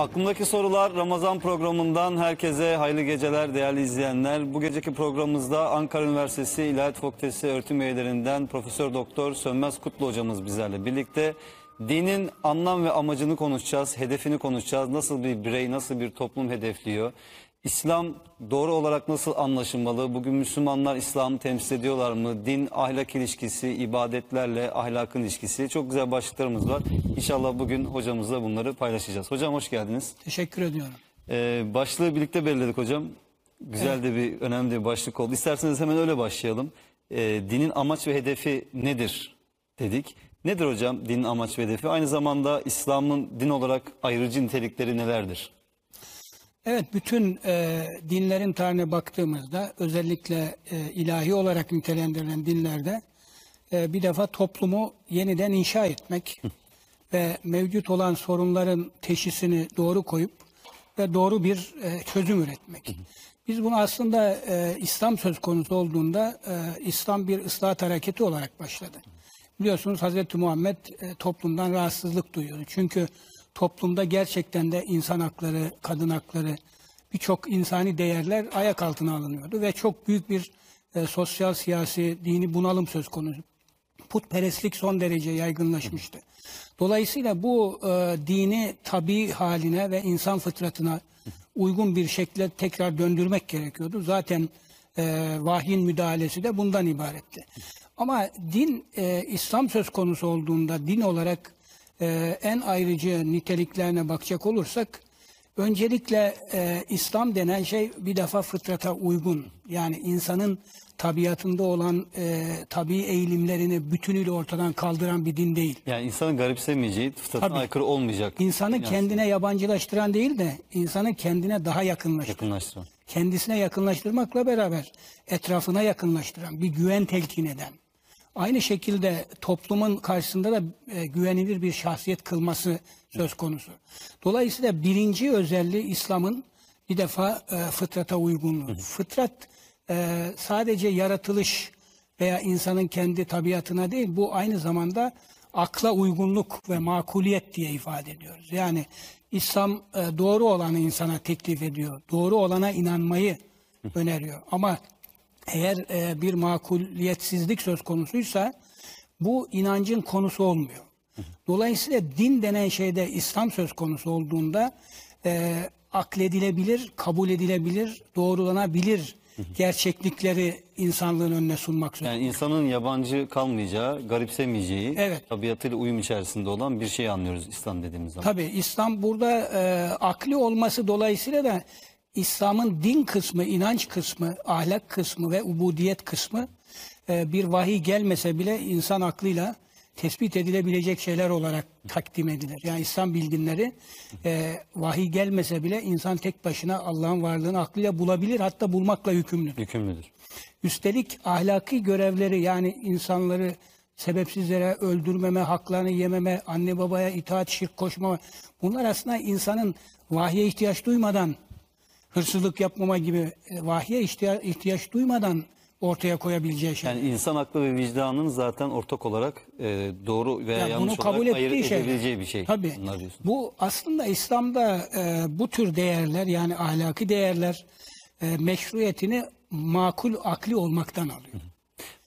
Aklımdaki sorular Ramazan programından herkese hayırlı geceler değerli izleyenler. Bu geceki programımızda Ankara Üniversitesi İlahiyat Fakültesi öğretim üyelerinden Profesör Doktor Sönmez Kutlu hocamız bizlerle birlikte. Dinin anlam ve amacını konuşacağız, hedefini konuşacağız. Nasıl bir birey, nasıl bir toplum hedefliyor? İslam doğru olarak nasıl anlaşılmalı? Bugün Müslümanlar İslam'ı temsil ediyorlar mı? Din, ahlak ilişkisi, ibadetlerle ahlakın ilişkisi. Çok güzel başlıklarımız var. İnşallah bugün hocamızla bunları paylaşacağız. Hocam hoş geldiniz. Teşekkür ediyorum. Ee, başlığı birlikte belirledik hocam. Güzel de bir, önemli bir başlık oldu. İsterseniz hemen öyle başlayalım. Ee, dinin amaç ve hedefi nedir dedik. Nedir hocam dinin amaç ve hedefi? Aynı zamanda İslam'ın din olarak ayrıcı nitelikleri nelerdir? Evet, bütün e, dinlerin tarihine baktığımızda özellikle e, ilahi olarak nitelendirilen dinlerde e, bir defa toplumu yeniden inşa etmek ve mevcut olan sorunların teşhisini doğru koyup ve doğru bir e, çözüm üretmek. Biz bunu aslında e, İslam söz konusu olduğunda e, İslam bir ıslahat hareketi olarak başladı. Biliyorsunuz Hazreti Muhammed e, toplumdan rahatsızlık duyuyordu. Çünkü toplumda gerçekten de insan hakları, kadın hakları, birçok insani değerler ayak altına alınıyordu ve çok büyük bir e, sosyal, siyasi, dini bunalım söz konusu. Putperestlik son derece yaygınlaşmıştı. Dolayısıyla bu e, dini tabi haline ve insan fıtratına uygun bir şekilde tekrar döndürmek gerekiyordu. Zaten e, vahyin müdahalesi de bundan ibaretti. Ama din, e, İslam söz konusu olduğunda din olarak e, en ayrıcı niteliklerine bakacak olursak, öncelikle e, İslam denen şey bir defa fıtrata uygun. Yani insanın tabiatında olan e, tabi eğilimlerini bütünüyle ortadan kaldıran bir din değil. Yani insanın garipsemeyeceği, fıtratına Tabii. aykırı olmayacak. İnsanı Yani kendine yabancılaştıran değil de insanı kendine daha yakınlaştıran. yakınlaştıran. kendisine yakınlaştırmakla beraber etrafına yakınlaştıran, bir güven telkin eden. Aynı şekilde toplumun karşısında da e, güvenilir bir şahsiyet kılması söz konusu. Dolayısıyla birinci özelliği İslam'ın bir defa e, fıtrata uygunluğu. Fıtrat e, sadece yaratılış veya insanın kendi tabiatına değil, bu aynı zamanda akla uygunluk ve makuliyet diye ifade ediyoruz. Yani İslam e, doğru olanı insana teklif ediyor. Doğru olana inanmayı öneriyor. Ama eğer e, bir makuliyetsizlik söz konusuysa bu inancın konusu olmuyor. Dolayısıyla din denen şeyde İslam söz konusu olduğunda e, akledilebilir, kabul edilebilir, doğrulanabilir gerçeklikleri insanlığın önüne sunmak söz Yani insanın yabancı kalmayacağı, garipsemeyeceği, Evet. tabiatıyla uyum içerisinde olan bir şey anlıyoruz İslam dediğimiz zaman. Tabii İslam burada e, akli olması dolayısıyla da İslam'ın din kısmı, inanç kısmı, ahlak kısmı ve ubudiyet kısmı e, bir vahiy gelmese bile insan aklıyla tespit edilebilecek şeyler olarak takdim edilir. Yani İslam bilginleri e, vahiy gelmese bile insan tek başına Allah'ın varlığını aklıyla bulabilir hatta bulmakla yükümlüdür. Yükümlüdür. Üstelik ahlaki görevleri yani insanları sebepsiz yere öldürmeme, haklarını yememe, anne babaya itaat, şirk koşmama bunlar aslında insanın vahye ihtiyaç duymadan hırsızlık yapmama gibi e, vahye ihtiya- ihtiyaç duymadan ortaya koyabileceği şey. Yani insan aklı ve vicdanın zaten ortak olarak e, doğru veya Ya yanlış bunu kabul olarak ayırt şey. edebileceği bir şey. Tabii. Bu aslında İslam'da e, bu tür değerler yani ahlaki değerler e, meşruiyetini makul akli olmaktan alıyor.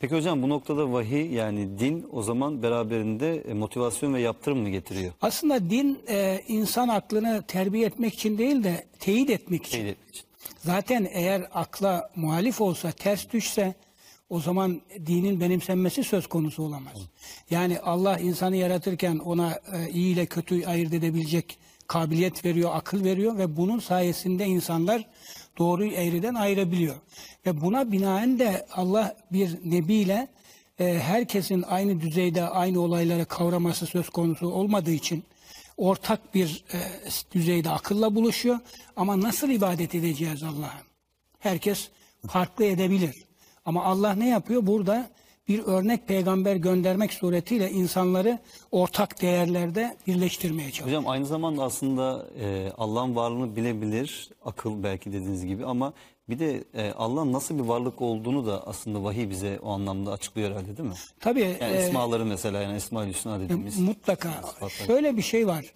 Peki hocam bu noktada vahiy yani din o zaman beraberinde e, motivasyon ve yaptırım mı getiriyor? Aslında din e, insan aklını terbiye etmek için değil de teyit etmek için. Teyit etmek için. Zaten eğer akla muhalif olsa, ters düşse o zaman dinin benimsenmesi söz konusu olamaz. Yani Allah insanı yaratırken ona e, iyi ile kötüyü ayırt edebilecek kabiliyet veriyor, akıl veriyor ve bunun sayesinde insanlar doğruyu eğriden ayırabiliyor. Ve buna binaen de Allah bir nebiyle e, herkesin aynı düzeyde aynı olayları kavraması söz konusu olmadığı için ortak bir e, düzeyde akılla buluşuyor. Ama nasıl ibadet edeceğiz Allah'a? Herkes farklı edebilir. Ama Allah ne yapıyor? Burada bir örnek peygamber göndermek suretiyle insanları ortak değerlerde birleştirmeye çalışıyor. Hocam aynı zamanda aslında e, Allah'ın varlığını bilebilir, akıl belki dediğiniz gibi ama bir de e, Allah'ın nasıl bir varlık olduğunu da aslında vahiy bize o anlamda açıklıyor herhalde değil mi? Tabii Yani e, ismaları mesela yani Esma-ül Hüsna dediğimiz. mutlaka sıfatlar. şöyle bir şey var.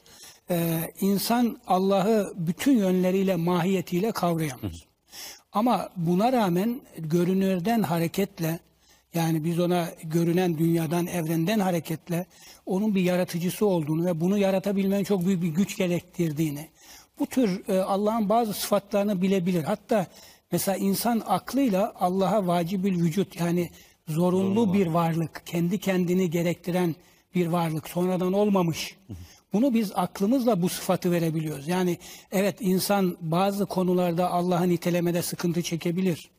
e, insan Allah'ı bütün yönleriyle, mahiyetiyle kavrayamaz. Ama buna rağmen görünürden hareketle yani biz ona görünen dünyadan, evrenden hareketle onun bir yaratıcısı olduğunu ve bunu yaratabilmenin çok büyük bir güç gerektirdiğini, bu tür e, Allah'ın bazı sıfatlarını bilebilir. Hatta mesela insan aklıyla Allah'a vacibül vücut yani zorunlu bir varlık, kendi kendini gerektiren bir varlık, sonradan olmamış. Bunu biz aklımızla bu sıfatı verebiliyoruz. Yani evet insan bazı konularda Allah'ı nitelemede sıkıntı çekebilir.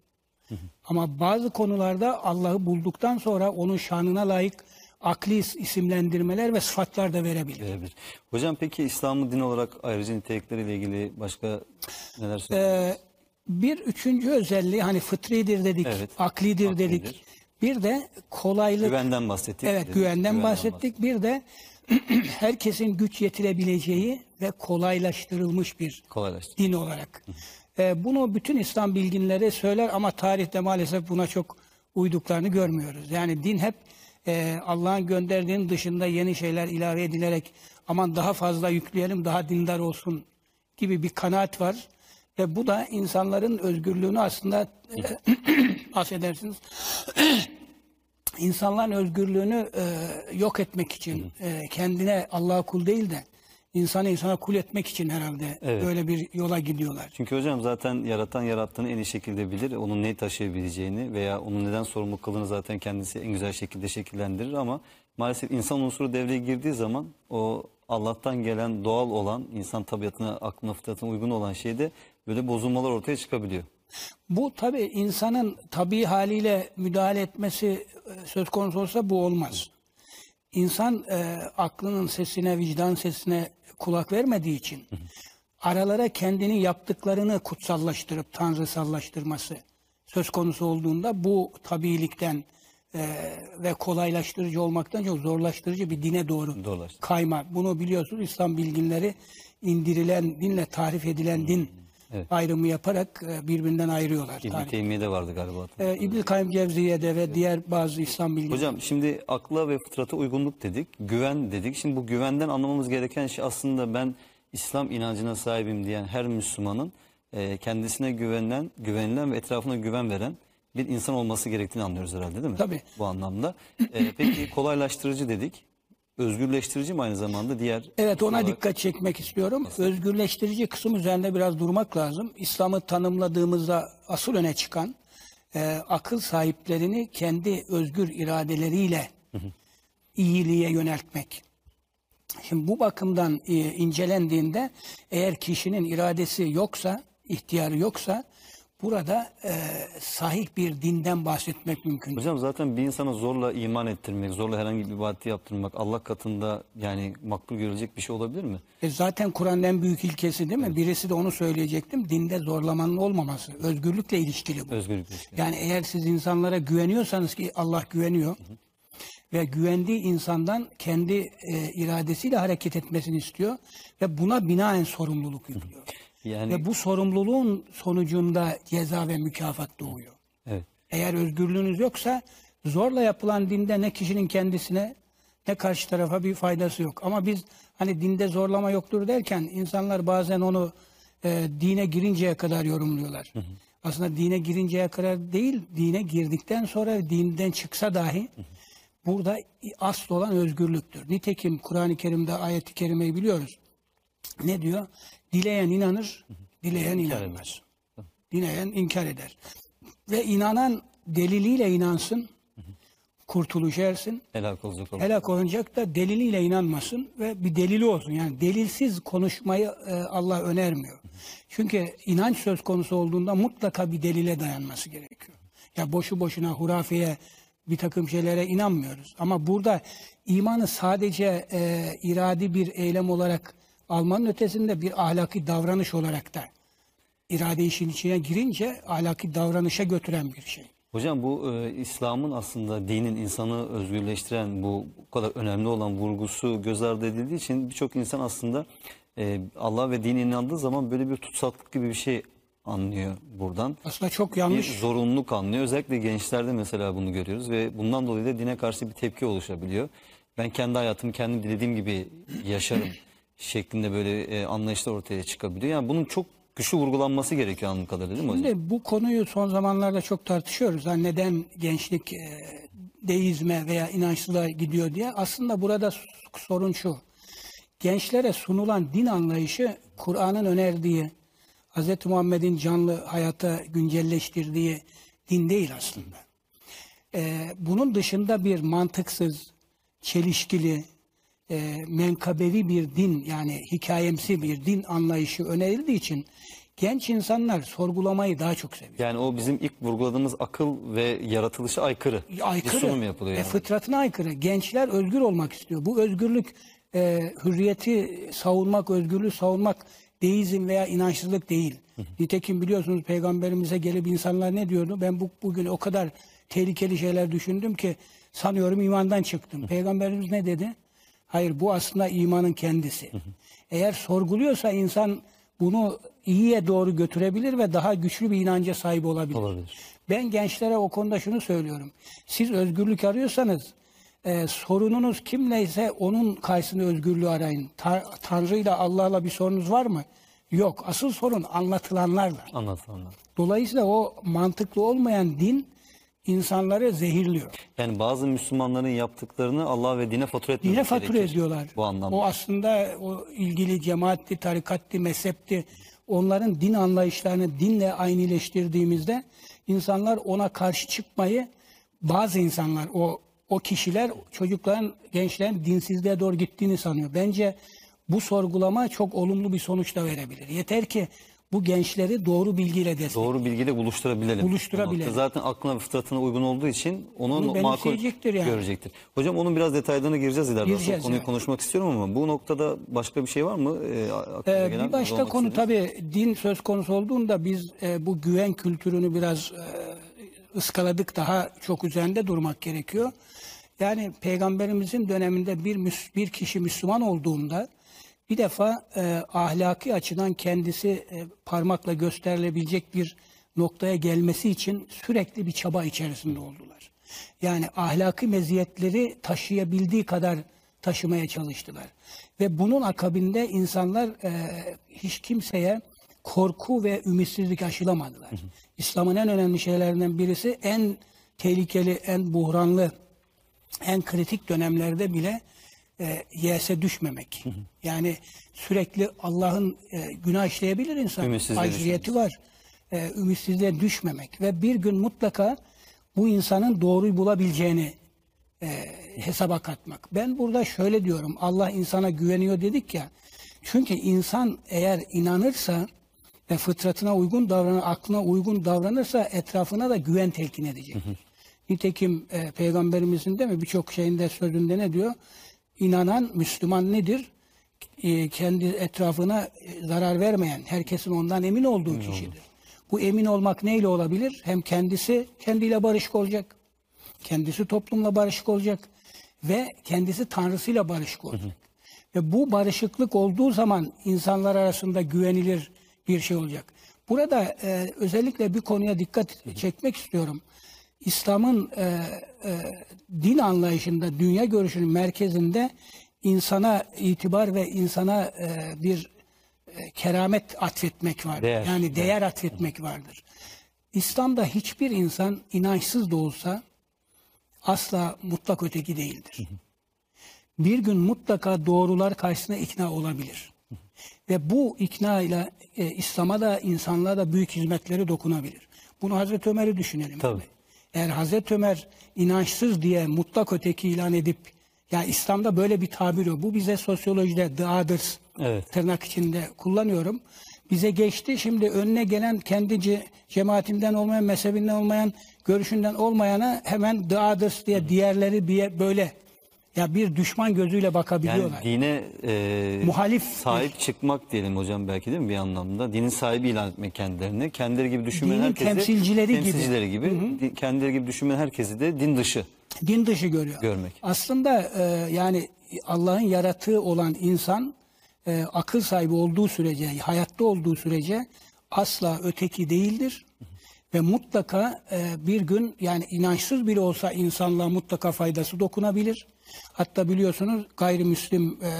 Ama bazı konularda Allah'ı bulduktan sonra onun şanına layık akli isimlendirmeler ve sıfatlar da verebilir. Verebilir. Hocam peki İslam'ı din olarak ayrıca nitelikleriyle ilgili başka neler söylüyorsunuz? Ee, bir üçüncü özelliği hani fıtridir dedik, Evet, aklidir, aklidir. dedik. Bir de kolaylık. Güvenden bahsettik. Evet dedik. güvenden bahsettik. Bir de herkesin güç yetirebileceği ve kolaylaştırılmış bir Kolaylaştı. din olarak. Ee, bunu bütün İslam bilginleri söyler ama tarihte maalesef buna çok uyduklarını görmüyoruz. Yani din hep e, Allah'ın gönderdiğinin dışında yeni şeyler ilave edilerek aman daha fazla yükleyelim daha dindar olsun gibi bir kanaat var. Ve bu da insanların özgürlüğünü aslında affedersiniz insanların özgürlüğünü e, yok etmek için e, kendine Allah'a kul değil de insanı insana kul etmek için herhalde Evet. böyle bir yola gidiyorlar. Çünkü hocam zaten yaratan yarattığını en iyi şekilde bilir. Onun neyi taşıyabileceğini veya onun neden sorumlu kıldığını zaten kendisi en güzel şekilde şekillendirir ama maalesef insan unsuru devreye girdiği zaman o Allah'tan gelen doğal olan insan tabiatına, aklına, fıtratına uygun olan şeyde böyle bozulmalar ortaya çıkabiliyor. Bu tabi insanın tabii haliyle müdahale etmesi e, söz konusu olsa bu olmaz. İnsan e, aklının sesine, vicdan sesine kulak vermediği için aralara kendini yaptıklarını kutsallaştırıp tanrısallaştırması söz konusu olduğunda bu tabiilikten e, ve kolaylaştırıcı olmaktan çok zorlaştırıcı bir dine doğru kayma. Bunu biliyorsunuz İslam bilginleri indirilen dinle tarif edilen din ayrımı yaparak e, birbirinden ayırıyorlar. İbn tarih. Teymiye'de vardı galiba. E, İbn-i Kayyum Cevziye'de ve diğer bazı İslam bilginleri. Hocam şimdi akla ve fıtrata uygunluk dedik, güven dedik. Şimdi bu güvenden anlamamız gereken şey aslında ben İslam inancına sahibim diyen her Müslümanın e, kendisine güvenen, güvenilen ve etrafına güven veren bir insan olması gerektiğini anlıyoruz herhalde değil mi? Tabii. Bu anlamda. E, peki kolaylaştırıcı dedik. Özgürleştirici mi aynı zamanda diğer? Evet ona olarak? dikkat çekmek istiyorum. Özgürleştirici kısım üzerinde biraz durmak lazım. İslam'ı tanımladığımızda asıl öne çıkan e, akıl sahiplerini kendi özgür iradeleriyle iyiliğe yöneltmek. Şimdi bu bakımdan e, incelendiğinde eğer kişinin iradesi yoksa, ihtiyarı yoksa burada e, sahih bir dinden bahsetmek mümkün. Hocam zaten bir insana zorla iman ettirmek, zorla herhangi bir ibadeti yaptırmak Allah katında yani makbul görülecek bir şey olabilir mi? E zaten Kur'an'ın en büyük ilkesi değil mi? Birisi de onu söyleyecektim. Dinde zorlamanın olmaması. Özgürlükle ilişkili bu. Özgürlük ilişkisi. Yani eğer siz insanlara güveniyorsanız ki Allah güveniyor ve güvendiği insandan kendi e, iradesiyle hareket etmesini istiyor ve buna binaen sorumluluk yüklüyor. Yani Ve bu sorumluluğun sonucunda ceza ve mükafat doğuyor. evet. Eğer özgürlüğünüz yoksa zorla yapılan dinde ne kişinin kendisine ne karşı tarafa bir faydası yok. Ama biz hani dinde zorlama yoktur derken insanlar bazen onu e, dine girinceye kadar yorumluyorlar. Aslında dine girinceye kadar değil, dine girdikten sonra dinden çıksa dahi burada asıl olan özgürlüktür. Nitekim Kur'an-ı Kerim'de ayet-i kerimeyi biliyoruz. Ne diyor? Dileyen inanır, dileyen inanmaz. Dileyen inkar eder. Ve inanan deliliyle inansın, kurtuluş ersin. Helak olacak olan. Helak olacak da deliliyle inanmasın ve bir delili olsun. Yani delilsiz konuşmayı e, Allah önermiyor. Çünkü inanç söz konusu olduğunda mutlaka bir delile dayanması gerekiyor. Ya boşu boşuna hurafeye bir takım şeylere inanmıyoruz. Ama burada imanı sadece e, iradi bir eylem olarak almanın ötesinde bir ahlaki davranış olarak da irade işin içine girince ahlaki davranışa götüren bir şey. Hocam bu e, İslam'ın aslında dinin insanı özgürleştiren bu, bu kadar önemli olan vurgusu göz ardı edildiği için birçok insan aslında e, Allah ve dine inandığı zaman böyle bir tutsaklık gibi bir şey anlıyor buradan. Aslında çok Bir yanlış. zorunluluk anlıyor. Özellikle gençlerde mesela bunu görüyoruz ve bundan dolayı da dine karşı bir tepki oluşabiliyor. Ben kendi hayatımı kendim dilediğim gibi yaşarım. Şeklinde böyle e, anlayışlar ortaya çıkabiliyor. Yani bunun çok güçlü vurgulanması gerekiyor anladığım kadarıyla değil mi hocam? Şimdi bu konuyu son zamanlarda çok tartışıyoruz. Yani neden gençlik e, deizme veya inançsızlığa gidiyor diye. Aslında burada sorun şu. Gençlere sunulan din anlayışı Kur'an'ın önerdiği, Hz. Muhammed'in canlı hayata güncelleştirdiği din değil aslında. E, bunun dışında bir mantıksız, çelişkili, e, menkabevi bir din yani hikayemsi bir din anlayışı önerildiği için genç insanlar sorgulamayı daha çok seviyor. Yani o bizim ilk vurguladığımız akıl ve yaratılışa aykırı, aykırı. bir sunum yapılıyor. E, Yani. fıtratına aykırı. Gençler özgür olmak istiyor. Bu özgürlük e, hürriyeti savunmak, özgürlüğü savunmak deizm veya inançsızlık değil. Nitekim biliyorsunuz peygamberimize gelip insanlar ne diyordu? Ben bu, bugün o kadar tehlikeli şeyler düşündüm ki sanıyorum imandan çıktım. Peygamberimiz ne dedi? Hayır bu aslında imanın kendisi. Eğer sorguluyorsa insan bunu iyiye doğru götürebilir ve daha güçlü bir inanca sahip olabilir. Olabilir. Ben gençlere o konuda şunu söylüyorum. Siz özgürlük arıyorsanız e, sorununuz kimleyse onun karşısında özgürlüğü arayın. Ta- Tanrı'yla Allah'la bir sorunuz var mı? Yok. Asıl sorun anlatılanlarla. Anlatılanlar. Dolayısıyla o mantıklı olmayan din insanları zehirliyor. Yani bazı Müslümanların yaptıklarını Allah ve dine fatura etmemiz Dine fatura gerekir. ediyorlar. Bu anlamda. O aslında o ilgili cemaatti, tarikatti, mezhepti. Onların din anlayışlarını dinle aynıleştirdiğimizde insanlar ona karşı çıkmayı bazı insanlar o o kişiler çocukların, gençlerin dinsizliğe doğru gittiğini sanıyor. Bence bu sorgulama çok olumlu bir sonuç da verebilir. Yeter ki bu gençleri doğru bilgiyle destek. Doğru bilgiyle buluşturabilelim. Buluşturabilelim. Zaten aklına ve fıtratına uygun olduğu için onu makul yani. görecektir. Hocam onun biraz detaylarına gireceğiz ileride. Gireceğiz, konuyu konuşmak istiyorum ama bu noktada başka bir şey var mı? Ee, Ee, bir başka konu tabii din söz konusu olduğunda biz e, bu güven kültürünü biraz e, ıskaladık daha çok üzerinde durmak gerekiyor. Yani peygamberimizin döneminde bir bir kişi Müslüman olduğunda bir defa e, ahlaki açıdan kendisi e, parmakla gösterilebilecek bir noktaya gelmesi için sürekli bir çaba içerisinde oldular. Yani ahlaki meziyetleri taşıyabildiği kadar taşımaya çalıştılar. Ve bunun akabinde insanlar e, hiç kimseye korku ve ümitsizlik aşılamadılar. İslam'ın en önemli şeylerinden birisi en tehlikeli, en buhranlı, en kritik dönemlerde bile e, yese düşmemek. Yani sürekli Allah'ın e, günah işleyebilir insan. Acziyeti var. E, ümitsizliğe düşmemek. Ve bir gün mutlaka bu insanın doğruyu bulabileceğini e, hesaba katmak. Ben burada şöyle diyorum. Allah insana güveniyor dedik ya. Çünkü insan eğer inanırsa ve fıtratına uygun davranır, aklına uygun davranırsa etrafına da güven telkin edecek. Nitekim e, peygamberimizin de mi birçok şeyinde sözünde ne diyor? İnanan Müslüman nedir? E, kendi etrafına e, zarar vermeyen, herkesin ondan emin olduğu kişidir. Bu emin olmak neyle olabilir? Hem kendisi kendiyle barışık olacak. Kendisi toplumla barışık olacak ve kendisi Tanrısıyla barışık olacak. Ve bu barışıklık olduğu zaman insanlar arasında güvenilir bir şey olacak. Burada e, özellikle bir konuya dikkat çekmek istiyorum. İslam'ın e, e, din anlayışında, dünya görüşünün merkezinde insana itibar ve insana e, bir e, keramet atfetmek var. Değer. Yani değer atfetmek vardır. İslam'da hiçbir insan inançsız da olsa asla mutlak öteki değildir. Bir gün mutlaka doğrular karşısında ikna olabilir. Ve bu ikna ile e, İslam'a da insanlığa da büyük hizmetleri dokunabilir. Bunu Hazreti Ömer'i düşünelim. Tabii. Eğer Hazreti Ömer inançsız diye mutlak öteki ilan edip ya İslam'da böyle bir tabir yok. Bu bize sosyolojide the others Evet. tırnak içinde kullanıyorum. Bize geçti. Şimdi önüne gelen kendi ce- cemaatinden olmayan, mezhebinden olmayan, görüşünden olmayana hemen the others diye diğerleri bir böyle ya bir düşman gözüyle Yani bakabiliyorlar. dine e, Muhalif. sahip çıkmak diyelim hocam belki değil mi bir anlamda? Dinin sahibi ilan etmek kendilerini. Kendileri gibi düşünmeyen herkesi temsilcileri gibi. temsilcileri gibi. di- Kendileri gibi düşünmeyen herkesi de din dışı. din dışı görüyor. Görmek. Aslında e, yani Allah'ın yarattığı olan insan e, akıl sahibi olduğu sürece, hayatta olduğu sürece asla öteki değildir. ve mutlaka e, bir gün yani inançsız bile olsa insanlığa mutlaka faydası dokunabilir. Hatta biliyorsunuz gayrimüslim e,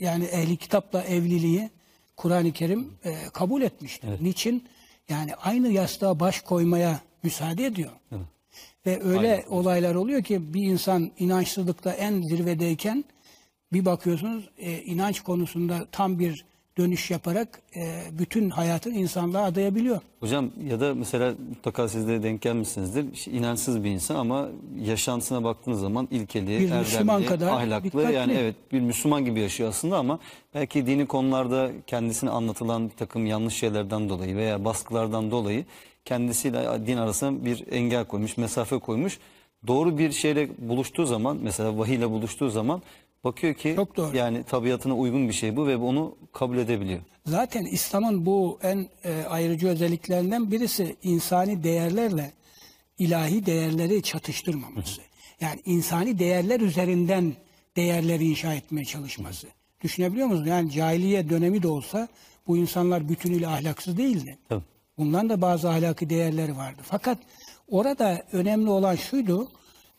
yani ehli kitapla evliliği Kur'an-ı Kerim e, kabul etmiştir. Niçin? Yani aynı yastığa baş koymaya müsaade ediyor. Ve öyle olaylar oluyor ki bir insan inançsızlıkta en zirvedeyken bir bakıyorsunuz e, inanç konusunda tam bir dönüş yaparak e, bütün hayatın insanlığa adayabiliyor. Hocam ya da mesela mutlaka siz de denk gelmişsinizdir. İşte inançsız bir insan ama yaşantısına baktığınız zaman ilkeli, Bir erdemli, Müslüman kadar ahlaklı. dikkatli. Yani evet bir Müslüman gibi yaşıyor aslında ama belki dini konularda kendisine anlatılan bir takım yanlış şeylerden dolayı veya baskılardan dolayı kendisiyle din arasına bir engel koymuş, mesafe koymuş. Doğru bir şeyle buluştuğu zaman mesela vahiyle buluştuğu zaman bakıyor ki Çok doğru. yani tabiatına uygun bir şey bu ve onu kabul edebiliyor. Zaten İslam'ın bu en e, ayrıcı özelliklerinden birisi insani değerlerle ilahi değerleri çatıştırmaması. Yani insani değerler üzerinden değerleri inşa etmeye çalışması. Düşünebiliyor musunuz? Yani cahiliye dönemi de olsa bu insanlar bütünüyle ahlaksız değildi. Tabii. Bundan da bazı ahlaki değerleri vardı. Fakat orada önemli olan şuydu,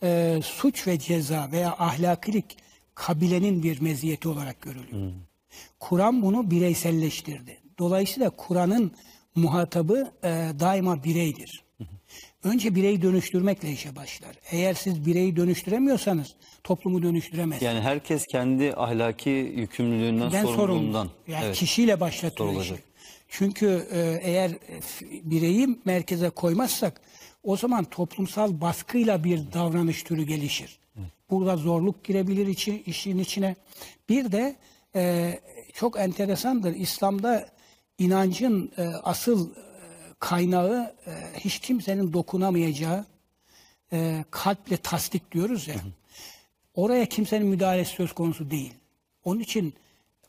e, suç ve ceza veya ahlakilik kabilenin bir meziyeti olarak görülüyor. Kur'an bunu bireyselleştirdi. Dolayısıyla Kur'an'ın muhatabı e, daima bireydir. Önce bireyi dönüştürmekle işe başlar. Eğer siz bireyi dönüştüremiyorsanız toplumu dönüştüremezsiniz. Yani herkes kendi ahlaki yükümlülüğünden, Ben sorumluluğundan. sorumlu. Yani evet. kişiyle başlatıyor işi. Çünkü e, eğer bireyi merkeze koymazsak o zaman toplumsal baskıyla bir davranış türü gelişir. Burada zorluk girebilir içi, işin içine. Bir de e, çok enteresandır. İslam'da inancın e, asıl e, kaynağı e, hiç kimsenin dokunamayacağı e, kalple tasdik diyoruz ya. Oraya kimsenin müdahalesi söz konusu değil. Onun için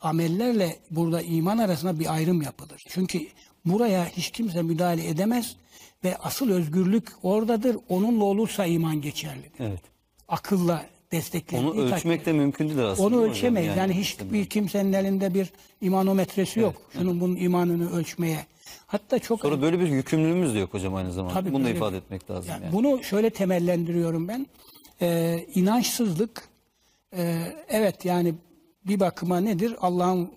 amellerle burada iman arasında bir ayrım yapılır. Çünkü buraya hiç kimse müdahale edemez ve asıl özgürlük oradadır. Onunla olursa iman geçerlidir. Evet. Akılla desteklendiği Onu ölçmek de mümkün değil aslında. onu ölçemeyiz. Yani, hiçbir kimsenin elinde bir imanometresi yok. Şunun bunun imanını ölçmeye. Hatta çok Sonra böyle bir yükümlülüğümüz de yok hocam aynı zamanda. Tabii Bunu da ifade bir- etmek lazım. Yani Yani. Bunu şöyle temellendiriyorum ben. Ee, inançsızlık e, evet yani bir bakıma nedir? Allah'ın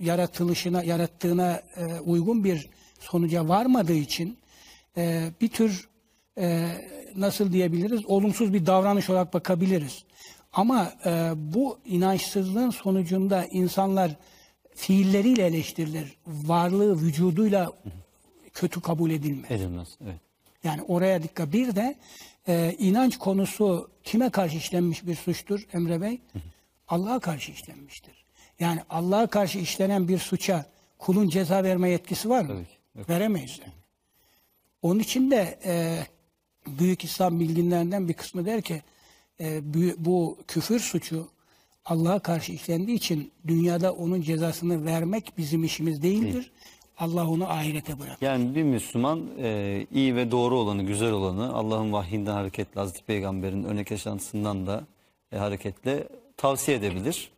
yaratılışına, yarattığına e, uygun bir sonuca varmadığı için e, bir tür e, nasıl diyebiliriz? Olumsuz bir davranış olarak bakabiliriz. Ama e, bu inançsızlığın sonucunda insanlar fiilleriyle eleştirilir. Varlığı vücuduyla kötü kabul edilmez. Edilmez. Evet. Yani oraya dikkat. Bir de e, inanç konusu kime karşı işlenmiş bir suçtur Emre Bey? Allah'a karşı işlenmiştir. Yani Allah'a karşı işlenen bir suça kulun ceza verme yetkisi var mı? Tabii ki, yok. Veremeyiz yani. Onun için de e, büyük İslam bilginlerinden bir kısmı der ki e, bu küfür suçu Allah'a karşı işlendiği için dünyada onun cezasını vermek bizim işimiz değildir. Allah onu ahirete bırakır. Yani bir Müslüman e, iyi ve doğru olanı, güzel olanı Allah'ın vahyinden hareketle, Hazreti Peygamber'in örnek yaşantısından da e, hareketle tavsiye edebilir.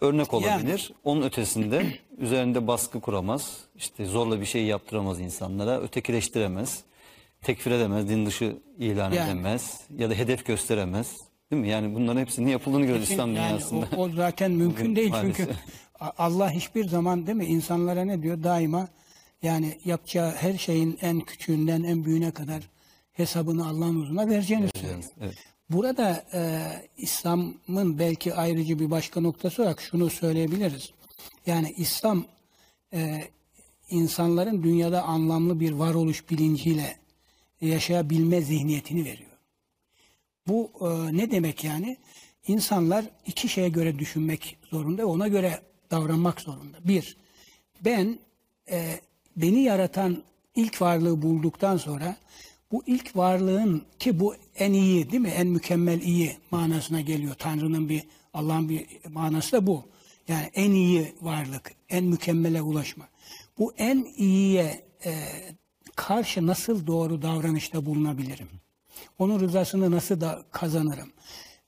Örnek olabilir. Onun ötesinde üzerinde baskı kuramaz. işte zorla bir şey yaptıramaz insanlara. Ötekileştiremez. Tekfir edemez. Din dışı ilan Yani. edemez. Ya da hedef gösteremez. Değil mi? Yani bunların hepsinin yapıldığını görüyoruz İslam yani dünyasında. o, o zaten mümkün Bugün değil maalesef. çünkü Allah hiçbir zaman değil mi insanlara ne diyor? Daima yani yapacağı her şeyin en küçüğünden en büyüğüne kadar hesabını Allah'ın huzuruna vereceğini söylüyor. Evet. Burada e, İslam'ın belki ayrıcı bir başka noktası olarak şunu söyleyebiliriz. Yani İslam e, insanların dünyada anlamlı bir varoluş bilinciyle yaşayabilme zihniyetini veriyor. Bu e, ne demek yani? İnsanlar iki şeye göre düşünmek zorunda ve ona göre davranmak zorunda. Bir, ben e, beni yaratan ilk varlığı bulduktan sonra bu ilk varlığın ki bu en iyi değil mi? En mükemmel iyi manasına geliyor. Tanrı'nın bir Allah'ın bir manası da bu. Yani en iyi varlık, en mükemmele ulaşma. Bu en iyiye e, karşı nasıl doğru davranışta bulunabilirim? Onun rızasını nasıl da kazanırım?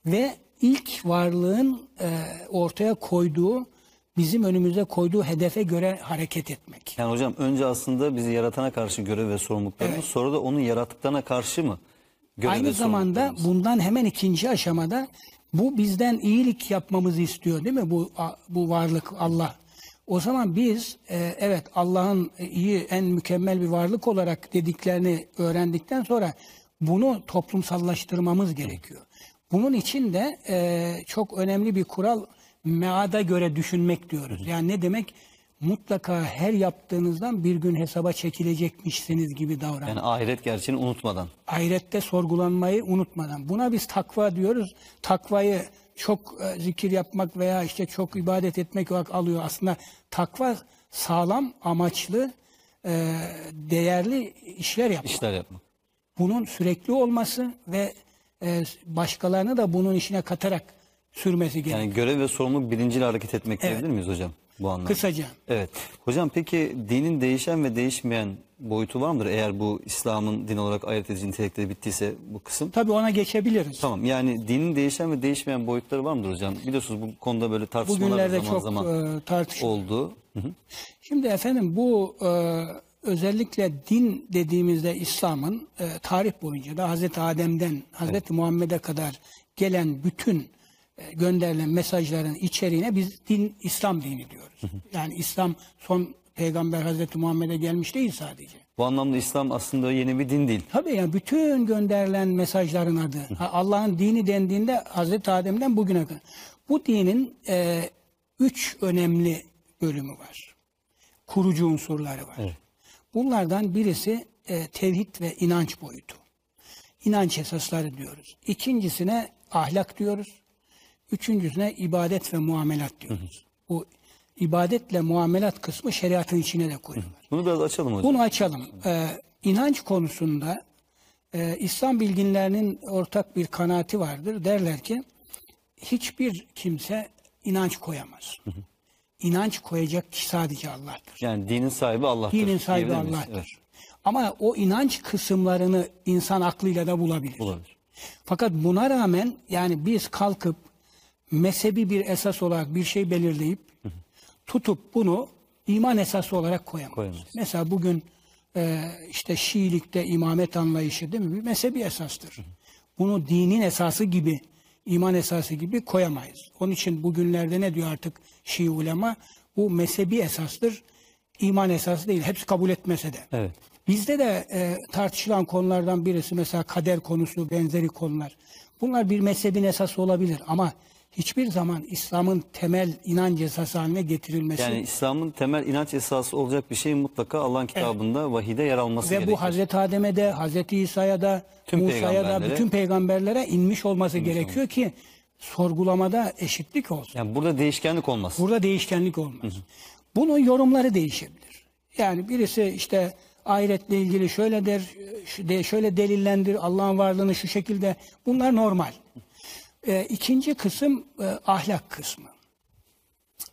Ve ilk varlığın e, ortaya koyduğu bizim önümüze koyduğu hedefe göre hareket etmek. Yani hocam önce aslında bizi yaratana karşı görev ve sorumluluklarımız sonra da onun yarattıklarına karşı mı? Görev Aynı zamanda bundan hemen ikinci aşamada bu bizden iyilik yapmamızı istiyor değil mi bu bu varlık Allah? O zaman biz e, evet Allah'ın iyi en mükemmel bir varlık olarak dediklerini öğrendikten sonra bunu toplumsallaştırmamız gerekiyor. Bunun için de e, çok önemli bir kural meada göre düşünmek diyoruz. Yani ne demek? Mutlaka her yaptığınızdan bir gün hesaba çekilecekmişsiniz gibi davranın yani ahiret gerçeğini unutmadan. ahirette sorgulanmayı unutmadan. Buna biz takva diyoruz. Takvayı çok e, zikir yapmak veya işte çok ibadet etmek olarak alıyor. Aslında takva sağlam, amaçlı, e, değerli işler yapmak. işler yapmak. Bunun sürekli olması ve e, başkalarını da bunun işine katarak sürmesi gerekiyor. Yani görev ve sorumluluk bilinciyle hareket etmek diyebilir miyiz hocam bu anlamda? Kısaca. Evet. Hocam peki dinin değişen ve değişmeyen boyutu var mıdır? Eğer bu İslam'ın din olarak ayırt edici nitelikleri bittiyse bu kısım. Tabii ona geçebiliriz. Tamam yani dinin değişen ve değişmeyen boyutları var mıdır hocam? Biliyorsunuz bu konuda böyle tartışmalar Bugünlerde zaman çok zaman e, tartışılıyor. oldu. Hı hı. Şimdi efendim bu e, özellikle din dediğimizde İslam'ın e, tarih boyunca da Hazreti Adem'den Hazreti Muhammed'e kadar gelen bütün gönderilen mesajların içeriğine biz din İslam dini diyoruz. Yani İslam son peygamber Hazreti Muhammed'e gelmiş değil sadece. Bu anlamda İslam aslında yeni bir din değil. Tabii yani bütün gönderilen mesajların adı. Allah'ın dini dendiğinde Hazreti Adem'den bugüne kadar. Bu dinin e, üç önemli bölümü var. Kurucu unsurları var. Bunlardan birisi e, tevhid ve inanç boyutu. İnanç esasları diyoruz. İkincisine ahlak diyoruz. Üçüncüsüne ibadet ve muamelat diyoruz. Bu ibadetle muamelat kısmı şeriatın içine de koyuyorlar. Bunu biraz açalım hocam. Bunu açalım. Ee, inanç konusunda e, İslam bilginlerinin ortak bir kanaati vardır. Derler ki hiçbir kimse inanç koyamaz. İnanç koyacak kişi sadece Allah'tır. Yani dinin sahibi Allah'tır. Dinin sahibi? Allah'tır. Evet, Ama o inanç kısımlarını insan aklıyla da bulabilir. olabilir. Fakat buna rağmen yani biz kalkıp mezhebi bir esas olarak bir şey belirleyip tutup bunu iman esası olarak koyamayız. Koyamayız. Mesela bugün e, işte Şiilikte imamet anlayışı değil mi? Bir mezhebi esastır. Bunu dinin esası gibi, iman esası gibi koyamayız. Onun için bugünlerde ne diyor artık Şii ulema? Bu mezhebi esastır, iman esası değil. Hepsi kabul etmese de. Evet. Bizde de e, tartışılan konulardan birisi mesela kader konusu, benzeri konular. Bunlar bir mezhebin esası olabilir ama hiçbir zaman İslam'ın temel inanç esası haline getirilmesi Yani İslam'ın temel inanç esası olacak bir şey mutlaka Allah'ın kitabında vahide yer alması ve gerekiyor. bu Hazreti Adem'e de, Hazreti İsa'ya da, Musa'ya da, bütün peygamberlere inmiş olması gerekiyor ki sorgulamada eşitlik olsun. Yani burada değişkenlik olmaz. Burada değişkenlik olmaz. Bunun yorumları değişebilir. Yani birisi işte ahiretle ilgili şöyle der, şöyle delillendir, Allah'ın varlığını şu şekilde. Bunlar normal. Ee, ikinci kısım e, ahlak kısmı.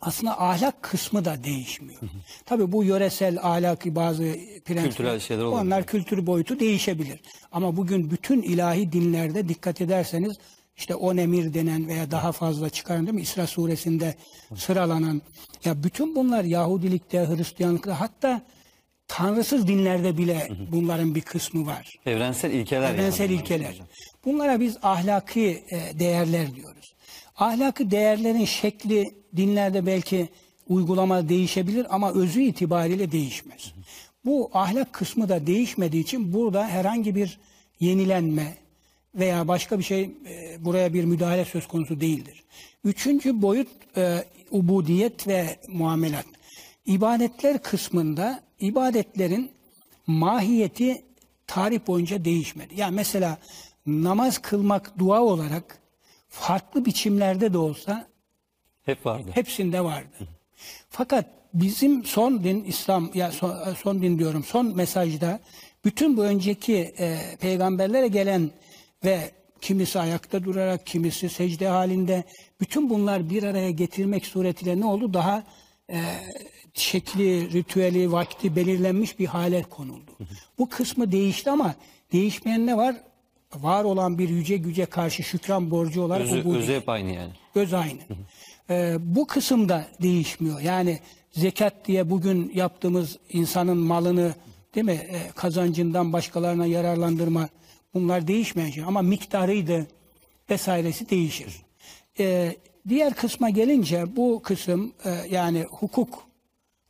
Aslında ahlak kısmı da değişmiyor. Tabii bu yöresel ahlaki bazı prensipler, şeyler olabilir. onlar kültür boyutu değişebilir. Ama bugün bütün ilahi dinlerde dikkat ederseniz işte on emir denen veya daha fazla çıkaran değil mi? İsra suresinde sıralanan ya bütün bunlar Yahudilikte, Hristiyanlıkta hatta tanrısız dinlerde bile bunların bir kısmı var. Evrensel ilkeler. Evrensel yani. ilkeler. Bunlara biz ahlaki e, değerler diyoruz. Ahlaki değerlerin şekli dinlerde belki uygulama değişebilir ama özü itibariyle değişmez. Bu ahlak kısmı da değişmediği için burada herhangi bir yenilenme veya başka bir şey e, buraya bir müdahale söz konusu değildir. Üçüncü boyut e, ubudiyet ve muamelat. İbadetler kısmında ibadetlerin mahiyeti tarih boyunca değişmedi. Yani mesela namaz kılmak dua olarak farklı biçimlerde de olsa Hep vardı. hepsinde vardı. Fakat bizim son din İslam ya son, son din diyorum son mesajda bütün bu önceki e, peygamberlere gelen ve kimisi ayakta durarak kimisi secde halinde bütün bunlar bir araya getirmek suretiyle ne oldu? Daha e, şekli, ritüeli, vakti belirlenmiş bir hale konuldu. Bu kısmı değişti ama değişmeyen ne var? Var olan bir yüce güce karşı şükran borcu olarak Özü, ubudiyet. özü hep aynı yani. Öz aynı. E, bu kısımda değişmiyor. Yani zekat diye bugün yaptığımız insanın malını değil mi e, kazancından başkalarına yararlandırma bunlar değişmeyen şey. Ama miktarıydı vesairesi değişir. E, diğer kısma gelince bu kısım e, yani hukuk,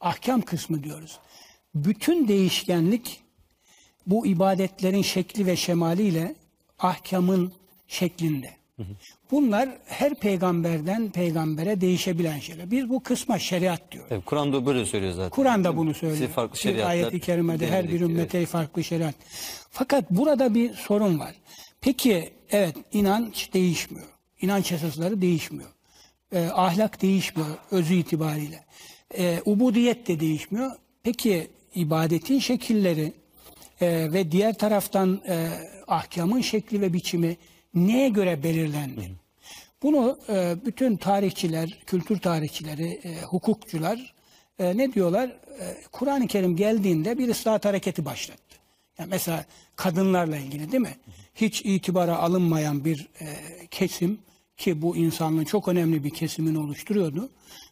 ahkam kısmı diyoruz. Bütün değişkenlik bu ibadetlerin şekli ve şemaliyle ahkamın şeklinde. Bunlar her peygamberden peygambere değişebilen şeyler. Biz bu kısma şeriat diyoruz. Evet, Kur'an'da böyle söylüyor zaten. Kur'an'da bunu söylüyor. Size farklı şeriatlar Ayet-i kerimede her bir ümmete farklı şeriat. Fakat burada bir sorun var. Peki evet inanç değişmiyor. İnanç esasları değişmiyor. Ee, ahlak değişmiyor özü itibariyle. Ee, ubudiyet de değişmiyor. Peki ibadetin şekilleri e, ve diğer taraftan e, ahkamın şekli ve biçimi neye göre belirlendi? Bunu e, bütün tarihçiler, kültür tarihçileri, e, hukukçular e, ne diyorlar? E, Kur'an-ı Kerim geldiğinde bir ıslahat hareketi başlattı. Yani mesela kadınlarla ilgili değil mi? Hiç itibara alınmayan bir e, kesim ki bu insanlığın çok önemli bir kesimini oluşturuyordu